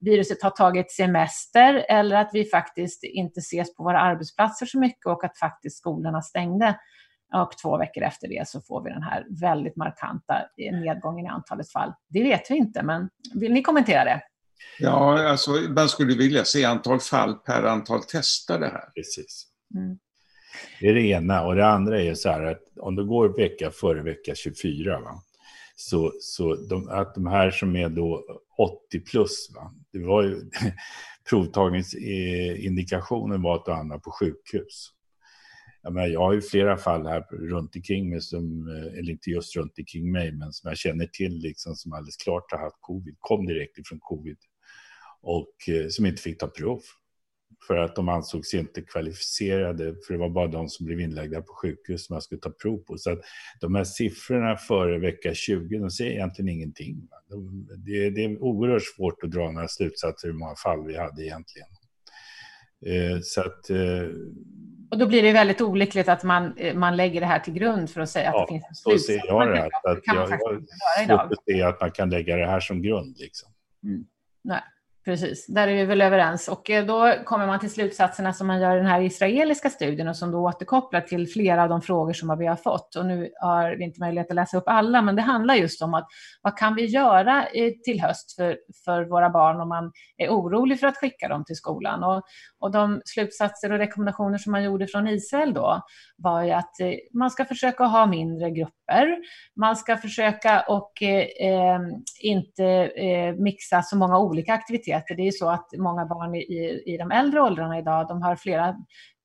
viruset har tagit semester eller att vi faktiskt inte ses på våra arbetsplatser så mycket och att faktiskt skolorna stängde. Och två veckor efter det så får vi den här väldigt markanta nedgången i antalet fall. Det vet vi inte, men vill ni kommentera det? Ja, alltså man skulle vilja se antal fall per antal testade här. Precis. Mm. Det är det ena. Och det andra är så här att om du går vecka före vecka 24, va? så, så de, att de här som är då 80 plus, va? det var ju provtagningsindikationen var att du hamnar på sjukhus. Jag, menar, jag har ju flera fall här runt omkring mig, som, eh, eller inte just runt omkring mig, men som jag känner till, liksom, som alldeles klart har haft covid, kom direkt ifrån covid och eh, som inte fick ta prov för att de ansågs inte kvalificerade, för det var bara de som blev inlagda på sjukhus som man skulle ta prov på. Så att de här siffrorna före vecka 20, de säger egentligen ingenting. De, det, det, är oerhört svårt att dra några slutsatser hur många fall vi hade egentligen. Eh, så att... Eh, och då blir det väldigt olyckligt att man, eh, man lägger det här till grund för att säga ja, att det finns en slutsats. så ser jag det. Att, att jag, jag att se att man kan lägga det här som grund. Liksom. Mm. Nej. Precis, där är vi väl överens. Och eh, då kommer man till slutsatserna som man gör i den här israeliska studien och som då återkopplar till flera av de frågor som vi har fått. Och nu har vi inte möjlighet att läsa upp alla, men det handlar just om att vad kan vi göra eh, till höst för, för våra barn om man är orolig för att skicka dem till skolan? Och, och de slutsatser och rekommendationer som man gjorde från Israel då var ju att eh, man ska försöka ha mindre grupper. Man ska försöka och eh, eh, inte eh, mixa så många olika aktiviteter. Det är ju så att många barn i, i de äldre åldrarna idag, de har flera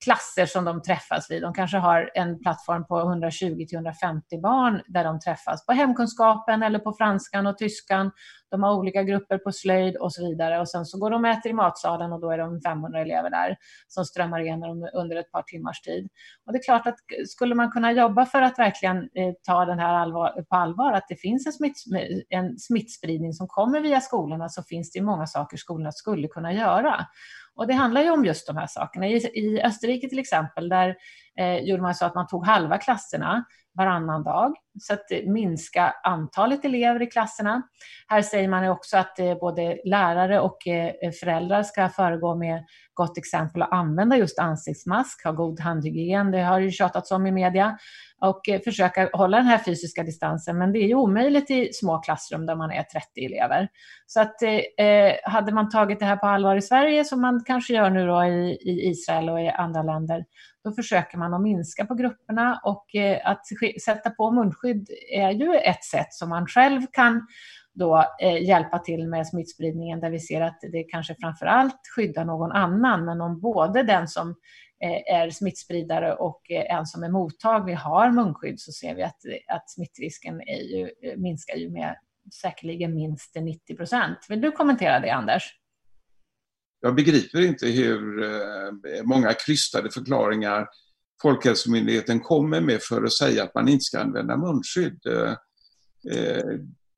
klasser som de träffas vid. De kanske har en plattform på 120-150 barn där de träffas på hemkunskapen eller på franskan och tyskan. De har olika grupper på slöjd och så vidare och sen så går de och äter i matsalen och då är de 500 elever där som strömmar igenom under ett par timmars tid. Och det är klart att skulle man kunna jobba för att verkligen eh, ta den här allvar, på allvar, att det finns en, smitt, en smittspridning som kommer via skolorna så finns det många saker skolorna skulle kunna göra. Och det handlar ju om just de här sakerna. I, i Österrike till exempel, där eh, gjorde man så att man tog halva klasserna varannan dag, så att eh, minska antalet elever i klasserna. Här säger man också att eh, både lärare och eh, föräldrar ska föregå med gott exempel och använda just ansiktsmask, ha god handhygien, det har ju tjatats om i media, och försöka hålla den här fysiska distansen. Men det är ju omöjligt i små klassrum där man är 30 elever. Så att eh, hade man tagit det här på allvar i Sverige, som man kanske gör nu då i, i Israel och i andra länder, då försöker man att minska på grupperna och eh, att sätta på munskydd är ju ett sätt som man själv kan då eh, hjälpa till med smittspridningen där vi ser att det kanske framför allt skyddar någon annan, men om både den som eh, är smittspridare och en som är mottaglig har munskydd så ser vi att, att smittrisken är ju, minskar ju med säkerligen minst 90 procent. Vill du kommentera det, Anders? Jag begriper inte hur eh, många krystade förklaringar Folkhälsomyndigheten kommer med för att säga att man inte ska använda munskydd.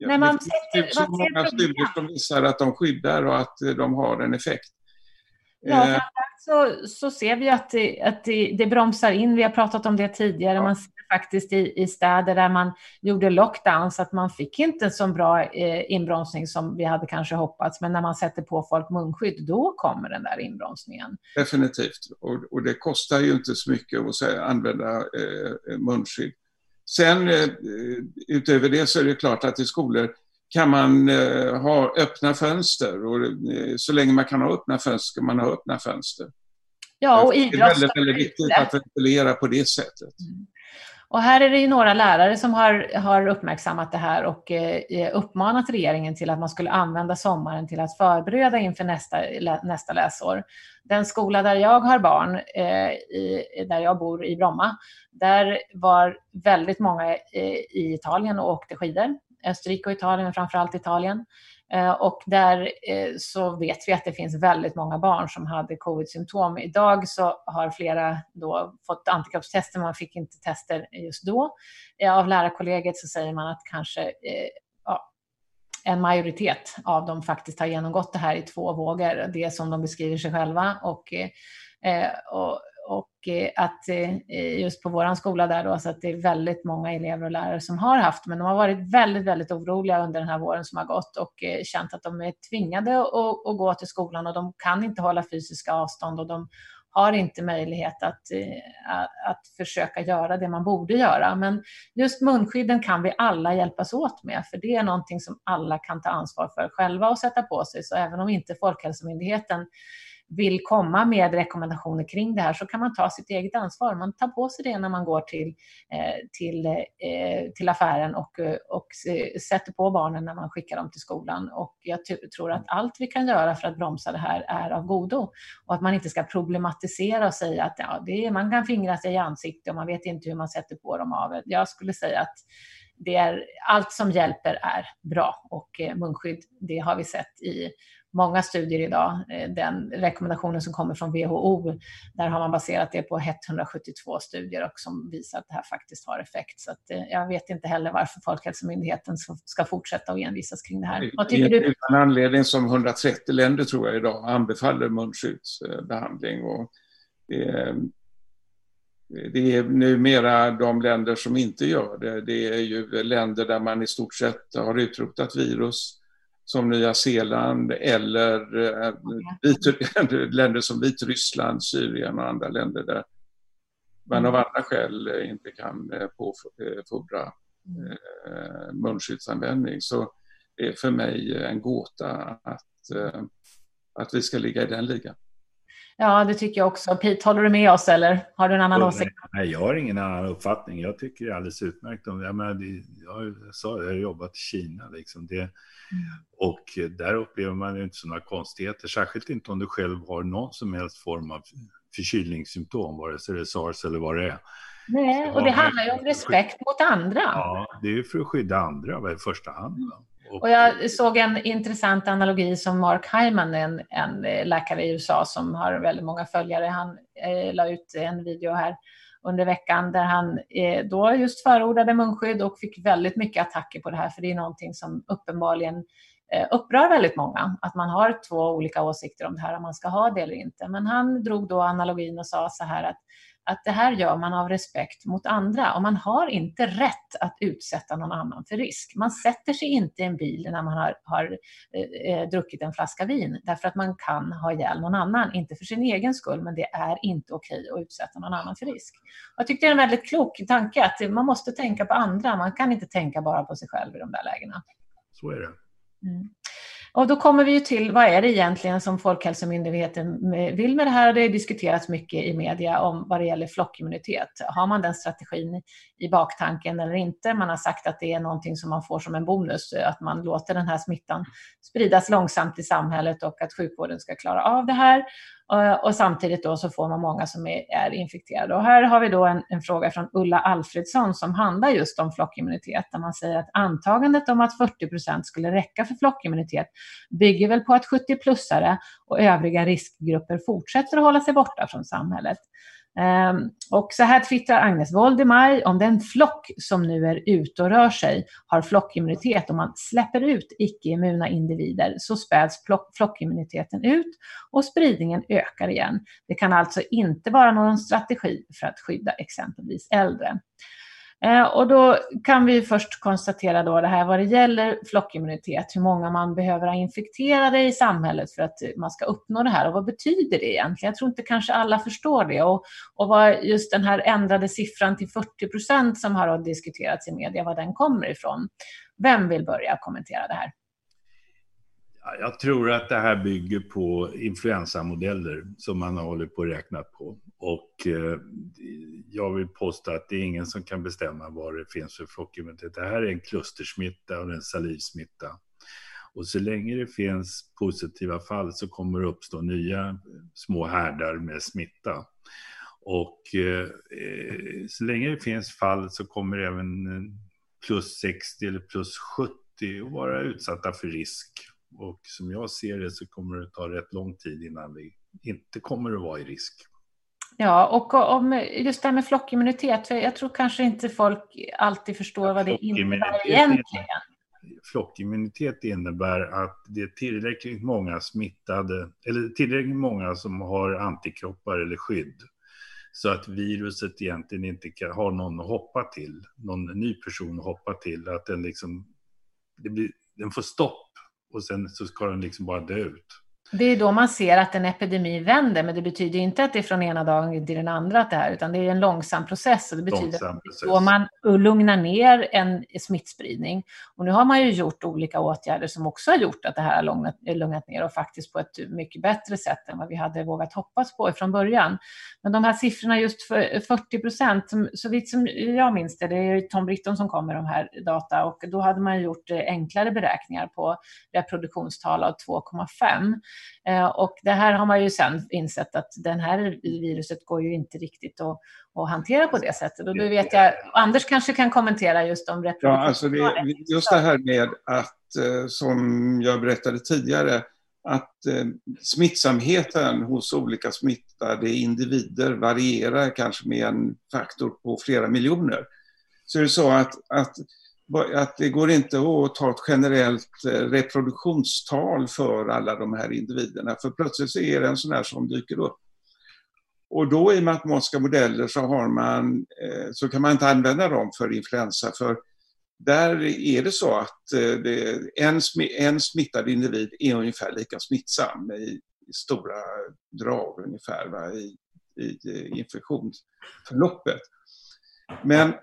Nej, man det finns så många studier som visar att de skyddar och att de har en effekt. Ja, så, så ser vi att, det, att det, det, bromsar in. Vi har pratat om det tidigare. Ja. Man ser faktiskt i, i städer där man gjorde lockdowns att man fick inte en så bra eh, inbromsning som vi hade kanske hoppats. Men när man sätter på folk munskydd, då kommer den där inbromsningen. Definitivt. Och, och det kostar ju inte så mycket att använda eh, munskydd. Sen eh, utöver det så är det klart att i skolor kan man eh, ha öppna fönster och eh, så länge man kan ha öppna fönster ska man ha öppna fönster. Ja, och idrott. Det är väldigt, väldigt viktigt att ventilera på det sättet. Mm. Och här är det ju några lärare som har, har uppmärksammat det här och eh, eh uppmanat regeringen till att man skulle använda sommaren till att förbereda inför nästa, nästa läsår. Den skola där jag har barn, eh, i, där jag bor i Bromma, där var väldigt många eh, i Italien och åkte skidor. Österrike och Italien, men framförallt Italien. Eh, och där eh, så vet vi att det finns väldigt många barn som hade covid-symptom. Idag så har flera då fått antikroppstester, man fick inte tester just då. Eh, av lärarkollegiet så säger man att kanske ja, en majoritet av dem faktiskt har genomgått det här i två vågor, det som de beskriver sig själva. Och, och och eh, att eh, just på vår skola där då, så att det är väldigt många elever och lärare som har haft, men de har varit väldigt, väldigt oroliga under den här våren som har gått och eh, känt att de är tvingade att, att gå till skolan och de kan inte hålla fysiska avstånd och de har inte möjlighet att, att försöka göra det man borde göra. Men just munskydden kan vi alla hjälpas åt med, för det är någonting som alla kan ta ansvar för själva och sätta på sig. Så även om inte Folkhälsomyndigheten vill komma med rekommendationer kring det här så kan man ta sitt eget ansvar. Man tar på sig det när man går till, eh, till, eh, till affären och, eh, och sätter på barnen när man skickar dem till skolan. Och jag tror att allt vi kan göra för att bromsa det här är av godo. Och att man inte ska problematisera och säga att ja, det är, man kan fingra sig i ansiktet och man vet inte hur man sätter på dem av. Jag skulle säga att det är, allt som hjälper är bra och munskydd, det har vi sett i många studier idag. Eh, den rekommendationen som kommer från WHO, där har man baserat det på 172 studier och som visar att det här faktiskt har effekt. Så eh, jag vet inte heller varför Folkhälsomyndigheten ska fortsätta att envisas kring det här. Vad tycker du? En anledning som 130 länder tror jag idag anbefaller munskyddsbehandling. Och det, det är numera de länder som inte gör det. Det är ju länder där man i stort sett har utrotat virus som Nya Zeeland eller eh, vit, länder som Vitryssland, Syrien och andra länder där man av mm. andra skäl inte kan eh, påfordra mm. eh, munskyddsanvändning. Så det är för mig en gåta att, att vi ska ligga i den ligan. Ja, det tycker jag också. Pete, håller du med oss eller har du en annan åsikt? Nej, jag har ingen annan uppfattning. Jag tycker det är alldeles utmärkt. Jag, menar, jag sa jag har jobbat i Kina. Liksom. Det, och där upplever man inte sådana konstigheter, särskilt inte om du själv har någon som helst form av förkylningssymptom, vare sig det är sars eller vad det är. Nej, och det handlar ju om respekt mot andra. Ja, det är ju för att skydda andra i första hand. Mm. Och jag såg en intressant analogi som Mark Hyman, en, en eh, läkare i USA som har väldigt många följare, han eh, la ut en video här under veckan där han eh, då just förordade munskydd och fick väldigt mycket attacker på det här, för det är någonting som uppenbarligen eh, upprör väldigt många, att man har två olika åsikter om det här, om man ska ha det eller inte. Men han drog då analogin och sa så här att att det här gör man av respekt mot andra och man har inte rätt att utsätta någon annan för risk. Man sätter sig inte i en bil när man har, har eh, eh, druckit en flaska vin därför att man kan ha ihjäl någon annan, inte för sin egen skull, men det är inte okej att utsätta någon annan för risk. Jag tyckte det är en väldigt klok tanke att man måste tänka på andra, man kan inte tänka bara på sig själv i de där lägena. Så är det. Mm. Och då kommer vi ju till vad är det egentligen som Folkhälsomyndigheten vill med det här? Det har diskuterats mycket i media om vad det gäller flockimmunitet. Har man den strategin i baktanken eller inte? Man har sagt att det är någonting som man får som en bonus, att man låter den här smittan spridas långsamt i samhället och att sjukvården ska klara av det här. Eh, och samtidigt då så får man många som är, är infekterade. Och här har vi då en, en, fråga från Ulla Alfredsson som handlar just om flockimmunitet, där man säger att antagandet om att 40 procent skulle räcka för flockimmunitet bygger väl på att 70-plussare och övriga riskgrupper fortsätter att hålla sig borta från samhället. Um, och så här twittrar Agnes Woldemar, om den flock som nu är ute och rör sig har flockimmunitet och man släpper ut icke-immuna individer så späds flockimmuniteten ut och spridningen ökar igen. Det kan alltså inte vara någon strategi för att skydda exempelvis äldre. Eh, och då kan vi först konstatera då det här vad det gäller flockimmunitet, hur många man behöver ha infekterade i samhället för att man ska uppnå det här och vad betyder det egentligen? Jag tror inte kanske alla förstår det och, och vad just den här ändrade siffran till 40 procent som har diskuterats i media, var den kommer ifrån. Vem vill börja kommentera det här? Jag tror att det här bygger på influensamodeller som man har hållit på att räkna på. Och eh, jag vill påstå att det är ingen som kan bestämma vad det finns för flockimmunitet. Det här är en klustersmitta och en salivsmitta. Och så länge det finns positiva fall så kommer det uppstå nya små härdar med smitta. Och eh, så länge det finns fall så kommer även plus 60 eller plus 70 att vara utsatta för risk. Och som jag ser det så kommer det ta rätt lång tid innan vi inte kommer att vara i risk. Ja, och om just det här med flockimmunitet, för jag tror kanske inte folk alltid förstår vad det innebär egentligen. Flockimmunitet innebär att det är tillräckligt många smittade, eller tillräckligt många som har antikroppar eller skydd. Så att viruset egentligen inte kan, har någon att hoppa till, någon ny person att hoppa till. Att den liksom, det blir, den får stopp och sen så ska den liksom bara dö ut. Det är då man ser att en epidemi vänder, men det betyder inte att det är från ena dagen till den andra att det här, utan det är en långsam process. Och det betyder att då man lugnar ner en smittspridning. Och nu har man ju gjort olika åtgärder som också har gjort att det här har lugnat, lugnat ner och faktiskt på ett mycket bättre sätt än vad vi hade vågat hoppas på från början. Men de här siffrorna just för 40 procent, så vitt som jag minns det, det är Tom Britton som kommer med de här data och då hade man gjort enklare beräkningar på reproduktionstal av 2,5. Eh, och det här har man ju sen insett att den här viruset går ju inte riktigt att, att hantera på det sättet. Och då vet jag, Anders kanske kan kommentera just om reproduktion. Ja, alltså det, just det här med att, eh, som jag berättade tidigare, att eh, smittsamheten hos olika smittade individer varierar kanske med en faktor på flera miljoner. Så är det så att, att att det går inte att ta ett generellt eh, reproduktionstal för alla de här individerna, för plötsligt så är det en sån här som dyker upp. Och då i matematiska modeller så, har man, eh, så kan man inte använda dem för influensa, för där är det så att eh, det, en, en smittad individ är ungefär lika smittsam i, i stora drag ungefär va, i, i infektionsförloppet. Men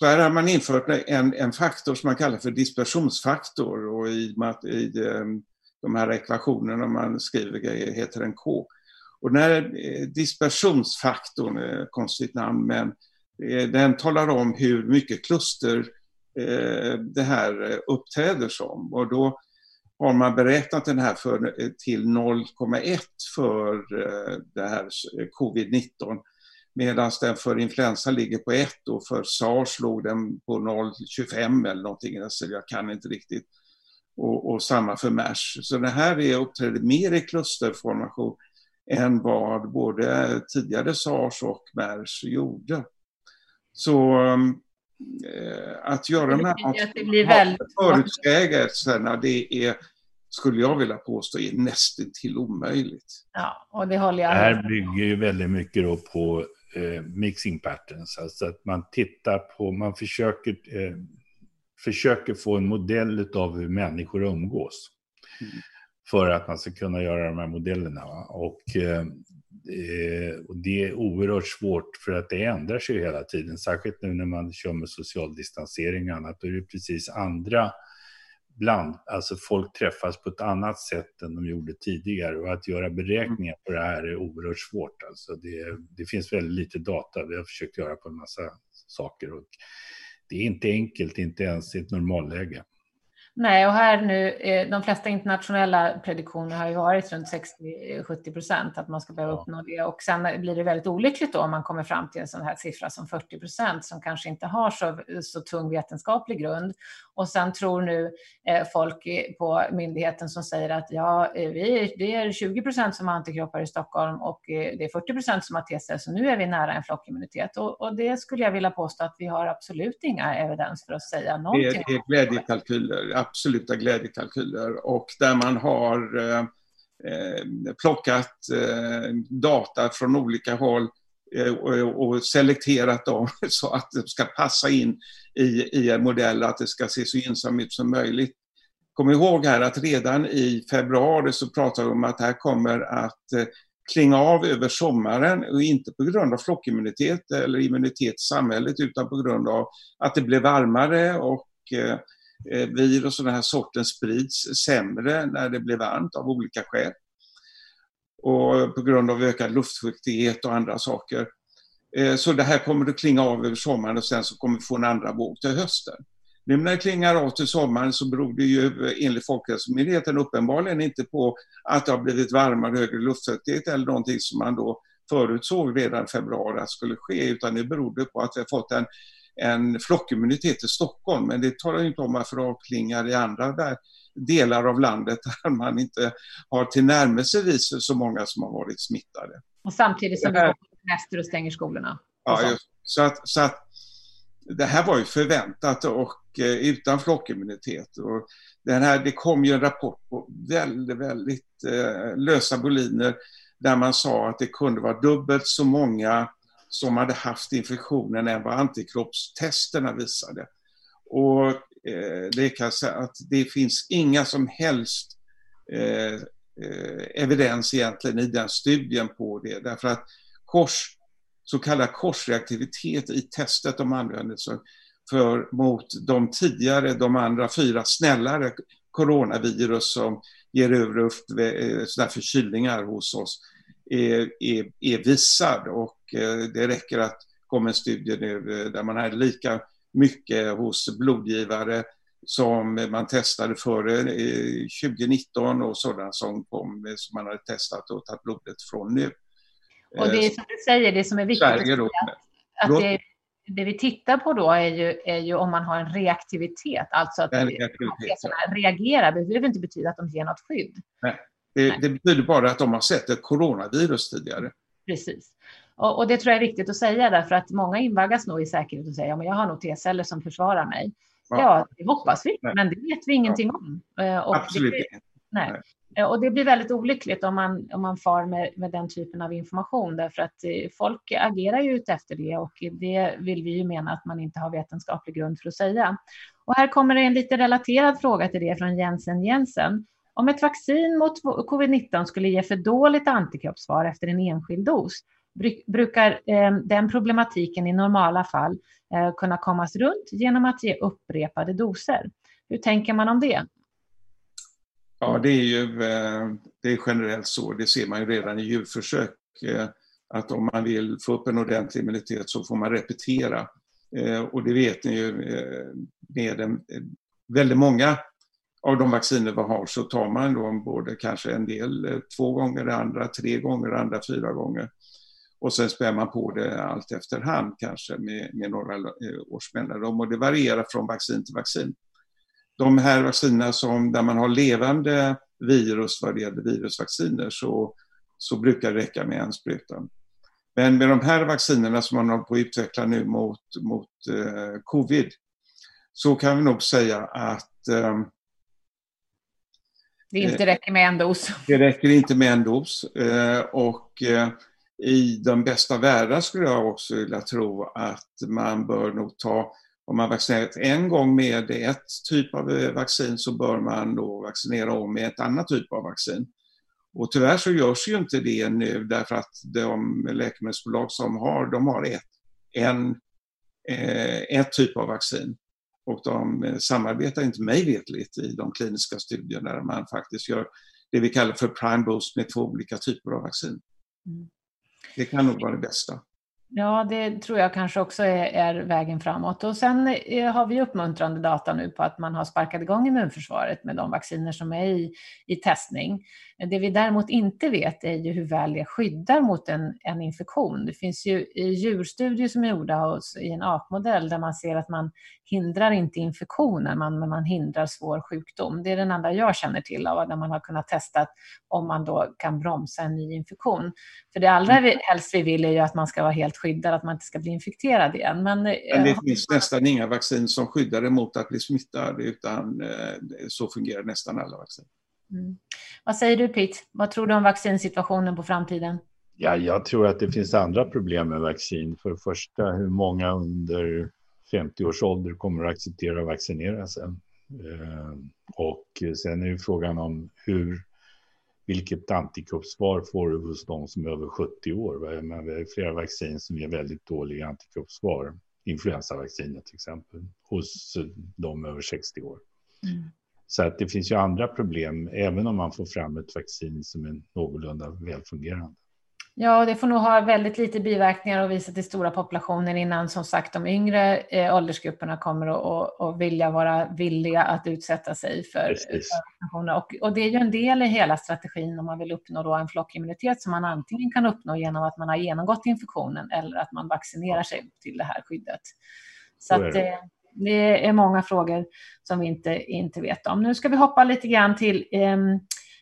så här har man infört en, en faktor som man kallar för dispersionsfaktor och i, i eh, de här ekvationerna man skriver heter den K. Och den här eh, dispersionsfaktorn, eh, konstigt namn, men den talar om hur mycket kluster det här uppträder som. Och då har man beräknat den här för, till 0,1 för det här covid-19 medan den för influensa ligger på 1 och för sars låg den på 0,25 eller någonting, alltså jag kan inte riktigt. Och, och samma för mers. Så det här är uppträder mer i klusterformation än vad både tidigare sars och mers gjorde. Så äh, att göra de här förutsägelserna, det är skulle jag vilja påstå är nästan till omöjligt. Ja, och det håller jag Det här bygger ju väldigt mycket då på eh, mixing patterns. Alltså att man tittar på, man försöker, eh, försöker få en modell av hur människor umgås. Mm. För att man ska kunna göra de här modellerna. Och, eh, och det är oerhört svårt för att det ändrar sig hela tiden. Särskilt nu när man kör med social distansering och annat. Då är det precis andra bland, alltså folk träffas på ett annat sätt än de gjorde tidigare och att göra beräkningar på det här är oerhört svårt. Alltså det, det finns väldigt lite data, vi har försökt göra på en massa saker och det är inte enkelt, inte ens i ett normalläge. Nej, och här nu, eh, de flesta internationella prediktioner har ju varit runt 60-70 procent att man ska behöva uppnå det. Och sen blir det väldigt olyckligt då om man kommer fram till en sån här siffra som 40 procent som kanske inte har så, så tung vetenskaplig grund. Och sen tror nu eh, folk på myndigheten som säger att ja, eh, vi, det är 20 procent som har antikroppar i Stockholm och det är 40 procent som har T-celler, så nu är vi nära en flockimmunitet. Och, och, det skulle jag vilja påstå att vi har absolut inga evidens för att säga någonting. Det är, det är glädjekalkyler absoluta glädjekalkyler och där man har eh, eh, plockat eh, data från olika håll eh, och, och selekterat dem så att det ska passa in i, i en modell, att det ska se så gynnsamt ut som möjligt. Kom ihåg här att redan i februari så pratade vi om att det här kommer att eh, klinga av över sommaren och inte på grund av flockimmunitet eller immunitet i samhället utan på grund av att det blev varmare och eh, Eh, virus och den här sorten sprids sämre när det blir varmt av olika skäl. Och på grund av ökad luftfuktighet och andra saker. Eh, så det här kommer att klinga av över sommaren och sen så kommer vi få en andra våg till hösten. Nu när det klingar av till sommaren så beror det ju enligt Folkhälsomyndigheten uppenbarligen inte på att det har blivit varmare, högre luftfuktighet eller någonting som man då förutsåg redan i februari att skulle ske, utan det beror på att vi har fått en en flockimmunitet i Stockholm, men det talar inte om varför det avklingar i andra delar av landet där man inte har tillnärmelsevis så många som har varit smittade. Och samtidigt som vi går på semester och stänger skolorna. Ja, just, så, att, så att det här var ju förväntat och eh, utan flockimmunitet. Och den här, det kom ju en rapport på väldigt, väldigt eh, lösa boliner där man sa att det kunde vara dubbelt så många som hade haft infektionen än vad antikroppstesterna visade. Och eh, det kan säga att det finns inga som helst eh, eh, evidens egentligen i den studien på det, därför att kors, så kallad korsreaktivitet i testet de använde för mot de tidigare, de andra fyra snällare coronavirus som ger över luft, eh, sådana förkylningar hos oss, är, är, är visad och det räcker att komma en studie nu eh, där man hade lika mycket hos blodgivare som man testade före 2019 och sådana som kom som man hade testat och tagit blodet från nu. Och det är som du säger, det som är viktigt Sverige då, att, att det, det, vi tittar på då är ju, är ju om man har en reaktivitet, alltså att reaktivitet, reagerar. Det behöver inte betyda att de ger något skydd. Nej. Det, det, betyder bara att de har sett ett coronavirus tidigare. Precis. Och, och, det tror jag är viktigt att säga därför att många invaggas nog i säkerhet och säger att jag har nog T-celler som försvarar mig. Ja, ja det hoppas vi, nej. men det vet vi ingenting ja. om. Eh, och Absolut inte. Nej. nej. Eh, och det blir väldigt olyckligt om man, om man far med, med den typen av information därför att eh, folk agerar ju ut efter det och det vill vi ju mena att man inte har vetenskaplig grund för att säga. Och här kommer det en lite relaterad fråga till det från Jensen Jensen. Om ett vaccin mot covid-19 skulle ge för dåligt antikroppssvar efter en enskild dos, brukar eh, den problematiken i normala fall eh, kunna kommas runt genom att ge upprepade doser. Hur tänker man om det? Ja, det är ju eh, det är generellt så. Det ser man ju redan i djurförsök att om man vill få upp en ordentlig immunitet så får man repetera. Och det vet ni ju med en, väldigt många av de vacciner vi har så tar man då både kanske en del två gånger, det andra tre gånger, det andra fyra gånger. Och sen spär man på det allt efterhand kanske med, med några eh, års mellanrum och det varierar från vaccin till vaccin. De här vaccinerna som, där man har levande virus vad det gäller virusvacciner så, så brukar det räcka med en spruta. Men med de här vaccinerna som man håller på att utveckla nu mot, mot eh, covid så kan vi nog säga att eh, det inte räcker med en dos. Det räcker inte med en dos. Eh, och eh, i den bästa världar skulle jag också vilja tro att man bör nog ta, om man vaccinerat en gång med ett typ av eh, vaccin så bör man då vaccinera om med ett annat typ av vaccin. Och tyvärr så görs ju inte det nu därför att de läkemedelsbolag som har, de har ett, en, eh, ett typ av vaccin. Och de eh, samarbetar inte mig vetligt i de kliniska studierna där man faktiskt gör det vi kallar för prime boost med två olika typer av vaccin. Mm. Det kan nog vara det bästa. Ja, det tror jag kanske också är, är, vägen framåt. Och sen eh, har vi uppmuntrande data nu på att man har sparkat igång immunförsvaret med de vacciner som är i, i testning. Det vi däremot inte vet är ju hur väl det skyddar mot en, en infektion. Det finns ju djurstudier som är gjorda hos, i en apmodell där man ser att man hindrar inte infektionen, man, men man hindrar svår sjukdom. Det är den enda jag känner till av där man har kunnat testa om man då kan bromsa en ny infektion. För det allra mm. helst vi vill är ju att man ska vara helt skyddad, att man inte ska bli infekterad igen. Men, men det äh, finns nästan inga vaccin som skyddar emot att bli smittad, utan äh, så fungerar nästan alla vaccin. Mm. Vad säger du Pete? Vad tror du om vaccinsituationen på framtiden? Ja, jag tror att det finns andra problem med vaccin. För det första, hur många under 50 års ålder kommer att acceptera att vaccinera sig? Eh, och sen är ju frågan om hur, vilket antikroppssvar får du hos de som är över 70 år? Men vi har flera vaccin som ger väldigt dåliga antikroppssvar. Influensavaccinet till exempel, hos de över 60 år. Mm. Så att det finns ju andra problem, även om man får fram ett vaccin som är någorlunda välfungerande. Ja, det får nog ha väldigt lite biverkningar och visa till stora populationer innan som sagt de yngre eh, åldersgrupperna kommer att, att vilja vara villiga att utsätta sig för vaccinationer. Och, och, det är ju en del i hela strategin om man vill uppnå då en flockimmunitet som man antingen kan uppnå genom att man har genomgått infektionen eller att man vaccinerar sig till det här skyddet. Så, Så att, eh, det är många frågor som vi inte, inte vet om. Nu ska vi hoppa lite grann till eh,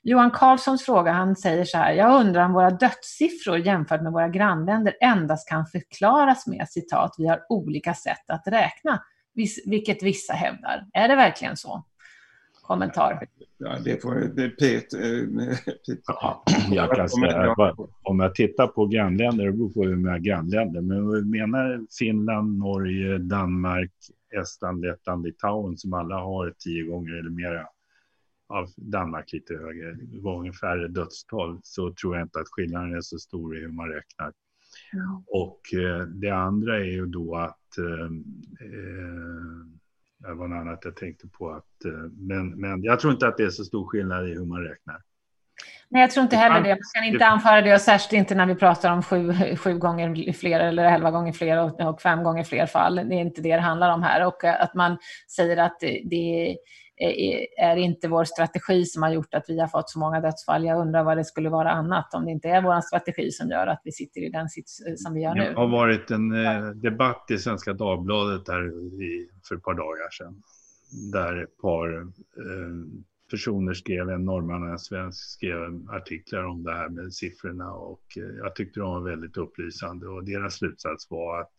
Johan Karlssons fråga. Han säger så här. Jag undrar om våra dödssiffror jämfört med våra grannländer endast kan förklaras med citat. Vi har olika sätt att räkna, vilket vissa hävdar. Är det verkligen så? Kommentar. Ja, det får det, Pet, Pet. Ja, jag kan säga, om jag tittar på grannländer, det beror på hur många grannländer, men vi menar Finland, Norge, Danmark, Estland, Lettland, Litauen som alla har tio gånger eller mera av Danmark lite högre, gånger färre dödstal, så tror jag inte att skillnaden är så stor i hur man räknar. Ja. Och eh, det andra är ju då att, eh, eh, det var något annat jag tänkte på, att, eh, men, men jag tror inte att det är så stor skillnad i hur man räknar. Nej, jag tror inte heller det. Man kan inte anföra det, och särskilt inte när vi pratar om sju, sju gånger fler eller elva gånger fler och, och, fem gånger fler fall. Det är inte det det handlar om här. Och att man säger att det är inte vår strategi som har gjort att vi har fått så många dödsfall. Jag undrar vad det skulle vara annat om det inte är vår strategi som gör att vi sitter i den sits som vi gör nu. Det har varit en eh, debatt i Svenska Dagbladet där för ett par dagar sedan där ett par eh, personer skrev, en norrman och en svensk skrev artiklar om det här med siffrorna och eh, jag tyckte de var väldigt upplysande och deras slutsats var att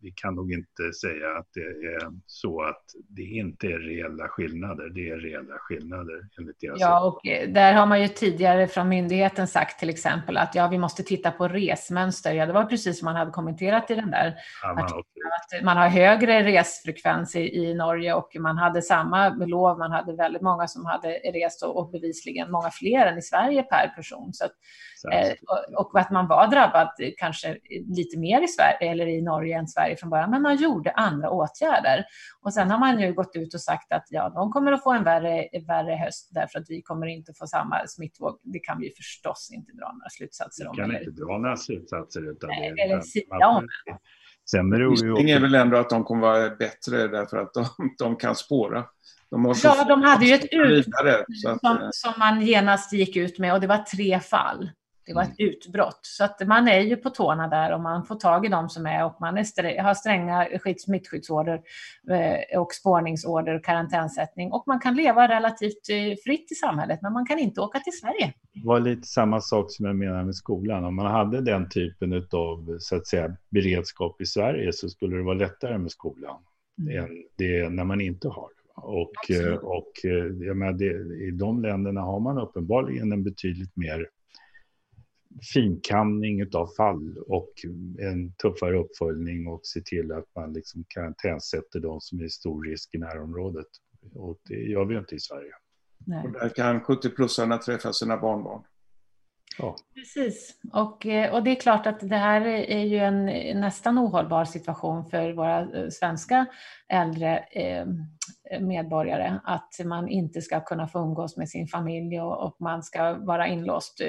vi kan nog inte säga att det är så att det inte är reella skillnader, det är reella skillnader enligt deras Ja, och eh, där har man ju tidigare från myndigheten sagt till exempel att ja, vi måste titta på resmönster. Ja, det var precis som man hade kommenterat i den där ja, man, att man har högre resfrekvens i, i Norge och man hade samma lov, man hade väldigt många som hade rest och, och bevisligen många fler än i Sverige per person. Så att, eh, och, och, att man var drabbad kanske lite mer i Sverige eller i Norge än Sverige från början, men man gjorde andra åtgärder. Och sen har man ju gått ut och sagt att ja, de kommer att få en värre, värre höst därför att vi kommer inte få samma smittvåg. Det kan vi förstås inte dra några slutsatser om. Vi kan eller... inte dra några slutsatser. Utan Nej, det, eller sia om. Sen beror det ju... är väl ändå att de kommer vara bättre därför att de, de kan spåra. De ja, de hade ju ett utbrott som, eh, som man genast gick ut med och det var tre fall. Det var ett mm. utbrott. Så att man är ju på tårna där och man får tag i dem som är och man är har stränga smittskyddsorder eh, och spårningsorder och karantänsättning. Och man kan leva relativt eh, fritt i samhället, men man kan inte åka till Sverige. Det var lite samma sak som jag menar med skolan. Om man hade den typen av så att säga, beredskap i Sverige så skulle det vara lättare med skolan mm. än det när man inte har det. Och, eh, och eh, jag menar, det, i de länderna har man uppenbarligen en betydligt mer finkamning av fall och en tuffare uppföljning och se till att man liksom karantänsätter de som är i stor risk i närområdet. Och det gör vi inte i Sverige. Nej. Och där kan 70-plussarna träffa sina barnbarn. Ja. Precis, och, eh, och det är klart att det här är ju en nästan ohållbar situation för våra eh, svenska äldre eh, medborgare att man inte ska kunna få umgås med sin familj och, och man ska vara inlåst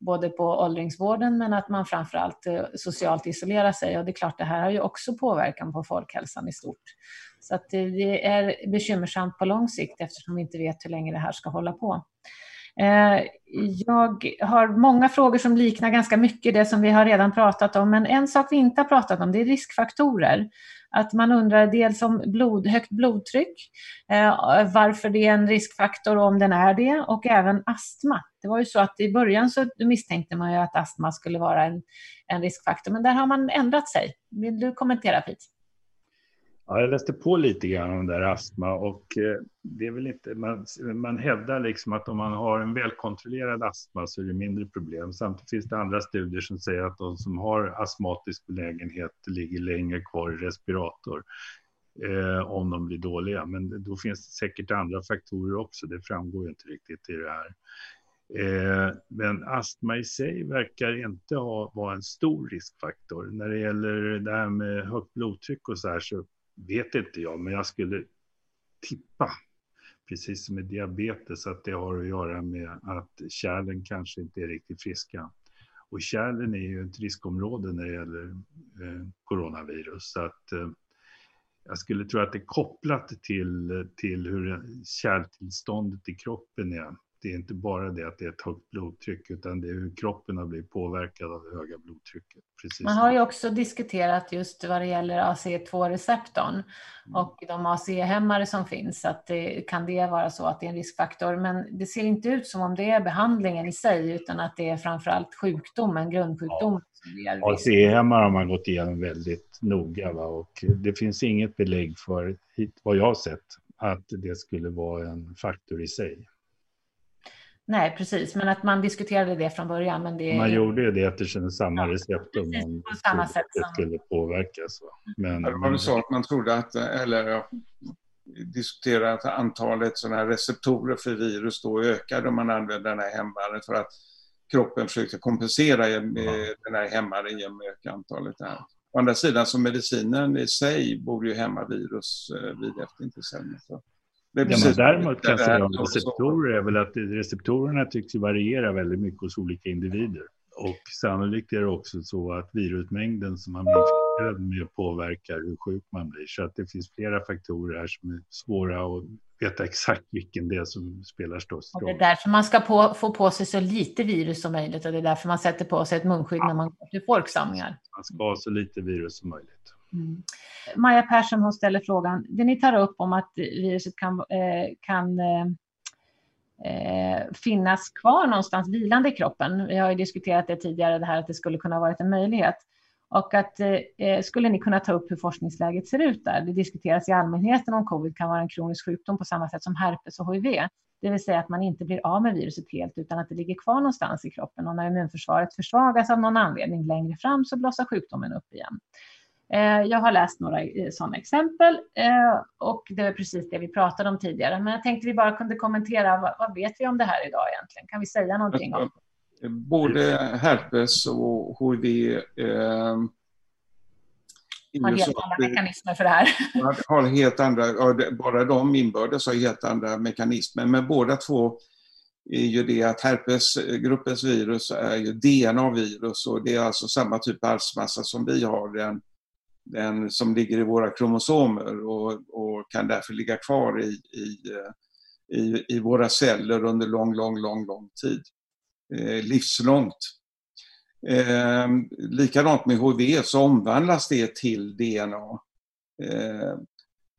både på åldringsvården men att man framförallt socialt isolerar sig. Och det är klart, det här har ju också påverkan på folkhälsan i stort. Så att det är bekymmersamt på lång sikt eftersom vi inte vet hur länge det här ska hålla på. Eh, jag har många frågor som liknar ganska mycket det som vi har redan pratat om, men en sak vi inte har pratat om det är riskfaktorer. Att man undrar dels om blod, högt blodtryck, eh, varför det är en riskfaktor och om den är det, och även astma. Det var ju så att i början så misstänkte man ju att astma skulle vara en, en riskfaktor, men där har man ändrat sig. Vill du kommentera Pete? Ja, jag läste på lite grann om det där astma och eh, det är väl inte, man, man hävdar liksom att om man har en välkontrollerad astma så är det mindre problem. Samtidigt finns det andra studier som säger att de som har astmatisk belägenhet ligger längre kvar i respirator eh, om de blir dåliga. Men då finns det säkert andra faktorer också, det framgår ju inte riktigt i det här. Eh, men astma i sig verkar inte ha, vara en stor riskfaktor. När det gäller det här med högt blodtryck och så här så vet inte jag, men jag skulle tippa, precis som med diabetes, att det har att göra med att kärlen kanske inte är riktigt friska. Och kärlen är ju ett riskområde när det gäller eh, coronavirus. Så att, eh, jag skulle tro att det är kopplat till, till hur kärltillståndet i kroppen är det är inte bara det att det är ett högt blodtryck utan det är hur kroppen har blivit påverkad av det höga blodtrycket. Precis. Man har ju också diskuterat just vad det gäller ACE2-receptorn mm. och de ACE-hämmare som finns. Att det, kan det vara så att det är en riskfaktor? Men det ser inte ut som om det är behandlingen i sig utan att det är framförallt sjukdomen, grundsjukdomen. Ja. ACE-hämmare har man gått igenom väldigt noga va? och det finns inget belägg för, vad jag har sett, att det skulle vara en faktor i sig. Nej, precis, men att man diskuterade det från början. Men det... Man gjorde ju det eftersom samma recept om man på samma sätt det skulle påverkas. Men, det var väl så att man trodde att, eller ja, diskuterade att antalet sådana här receptorer för virus då ökade om man använde den här hämmaren för att kroppen försökte kompensera med ja. den här hämmaren genom att öka antalet. Här. Å andra sidan så medicinen i sig borde ju hämma virus eh, vid. Ja, men däremot kan jag säga om receptorer är väl att receptorerna tycks variera väldigt mycket hos olika individer. Och sannolikt är det också så att virusmängden som man blir infekterad med påverkar hur sjuk man blir. Så att det finns flera faktorer här som är svåra att veta exakt vilken det är som spelar störst roll. Det är därför man ska på, få på sig så lite virus som möjligt och det är därför man sätter på sig ett munskydd ja. när man går till folksamlingar. Man ska ha så lite virus som möjligt. Mm. Maja Persson hon ställer frågan, det ni tar upp om att viruset kan, eh, kan eh, eh, finnas kvar någonstans vilande i kroppen. Vi har ju diskuterat det tidigare, det här att det skulle kunna varit en möjlighet. Och att eh, eh, skulle ni kunna ta upp hur forskningsläget ser ut där? Det diskuteras i allmänheten om covid kan vara en kronisk sjukdom på samma sätt som herpes och hiv. Det vill säga att man inte blir av med viruset helt utan att det ligger kvar någonstans i kroppen och när immunförsvaret försvagas av någon anledning längre fram så blossar sjukdomen upp igen. Eh, jag har läst några eh, sådana exempel eh, och det är precis det vi pratade om tidigare. Men jag tänkte vi bara kunde kommentera vad, vad vet vi om det här idag egentligen? Kan vi säga någonting om det? Både herpes och HIV eh, har helt andra mekanismer för det här. Har helt andra, bara de inbördes har helt andra mekanismer. Men båda två är ju det att herpesgruppens virus är ju DNA-virus och det är alltså samma typ av arvsmassa som vi har. Den den som ligger i våra kromosomer och, och kan därför ligga kvar i, i, eh, i, i, våra celler under lång, lång, lång, lång tid. Eh, livslångt. Eh, likadant med HIV så omvandlas det till DNA. Eh,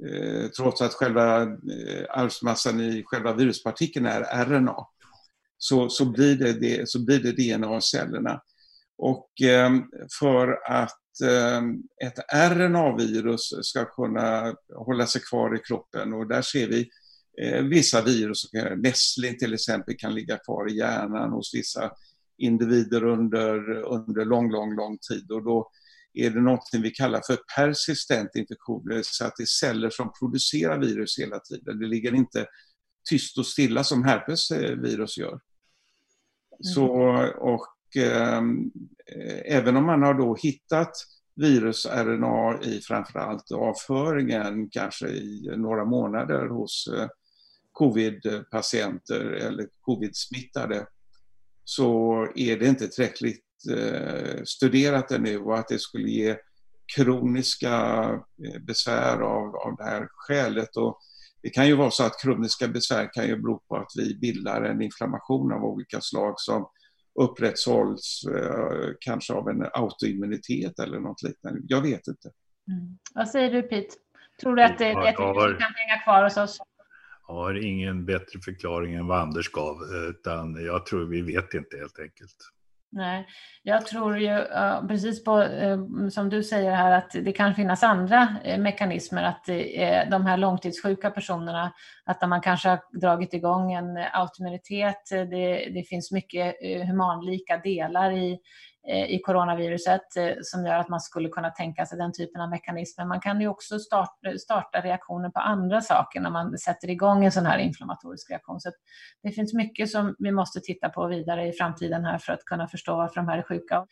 eh, trots att själva eh, arvsmassan i själva viruspartikeln är RNA. Så, så, blir, det, det, så blir det DNA-cellerna. Och eh, för att ett RNA-virus ska kunna hålla sig kvar i kroppen och där ser vi eh, vissa virus, nässling till exempel, kan ligga kvar i hjärnan hos vissa individer under, under lång, lång, lång tid och då är det något vi kallar för persistent infektion, så att det är celler som producerar virus hela tiden. Det ligger inte tyst och stilla som herpesvirus gör. Mm. Så, och Ehm, eh, även om man har då hittat virus-RNA i framförallt avföringen, kanske i några månader hos eh, covid-patienter eller covid-smittade, så är det inte tillräckligt eh, studerat ännu och att det skulle ge kroniska eh, besvär av, av det här skälet. Och det kan ju vara så att kroniska besvär kan ju bero på att vi bildar en inflammation av olika slag som upprätthålls eh, kanske av en autoimmunitet eller något liknande. Jag vet inte. Mm. Vad säger du Pete? Tror du att det, det har, kan hänga kvar hos oss? Jag har ingen bättre förklaring än vad Anders gav, utan jag tror vi vet inte helt enkelt. Nej, jag tror ju precis på eh, som du säger här att det kan finnas andra eh, mekanismer att eh, de här långtidssjuka personerna att man kanske har dragit igång en autoimmunitet. Det, det finns mycket humanlika delar i Eh, i coronaviruset eh, som gör att man skulle kunna tänka sig den typen av mekanismer. Man kan ju också starta, eh, starta reaktioner på andra saker när man sätter igång en sån här inflammatorisk reaktion. Så det finns mycket som vi måste titta på vidare i framtiden här för att kunna förstå varför de här är sjuka.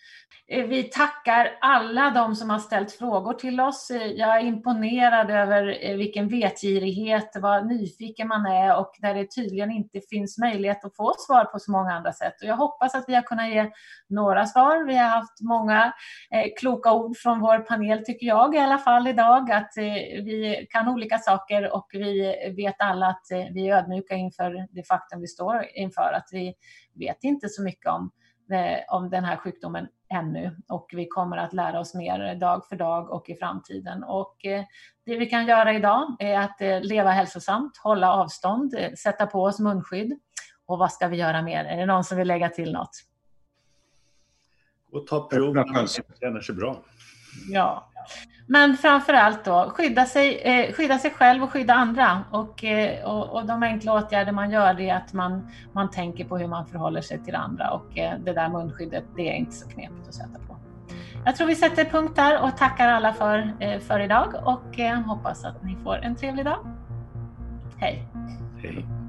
Vi tackar alla de som har ställt frågor till oss. Jag är imponerad över vilken vetgirighet, vad nyfiken man är och där det tydligen inte finns möjlighet att få svar på så många andra sätt. Och jag hoppas att vi har kunnat ge några svar vi har haft många eh, kloka ord från vår panel, tycker jag i alla fall idag, att eh, vi kan olika saker och vi vet alla att eh, vi är ödmjuka inför det faktum vi står inför, att vi vet inte så mycket om, eh, om den här sjukdomen ännu och vi kommer att lära oss mer dag för dag och i framtiden. Och eh, det vi kan göra idag är att eh, leva hälsosamt, hålla avstånd, eh, sätta på oss munskydd. Och vad ska vi göra mer? Är det någon som vill lägga till något? Och ta prov när man känner sig bra. Ja. Men framför allt då, skydda sig, eh, skydda sig själv och skydda andra. Och, eh, och, och, de enkla åtgärder man gör det är att man, man tänker på hur man förhåller sig till andra. Och eh, det där munskyddet, det är inte så knepigt att sätta på. Jag tror vi sätter punkt där och tackar alla för, eh, för idag och eh, hoppas att ni får en trevlig dag. Hej! Hej!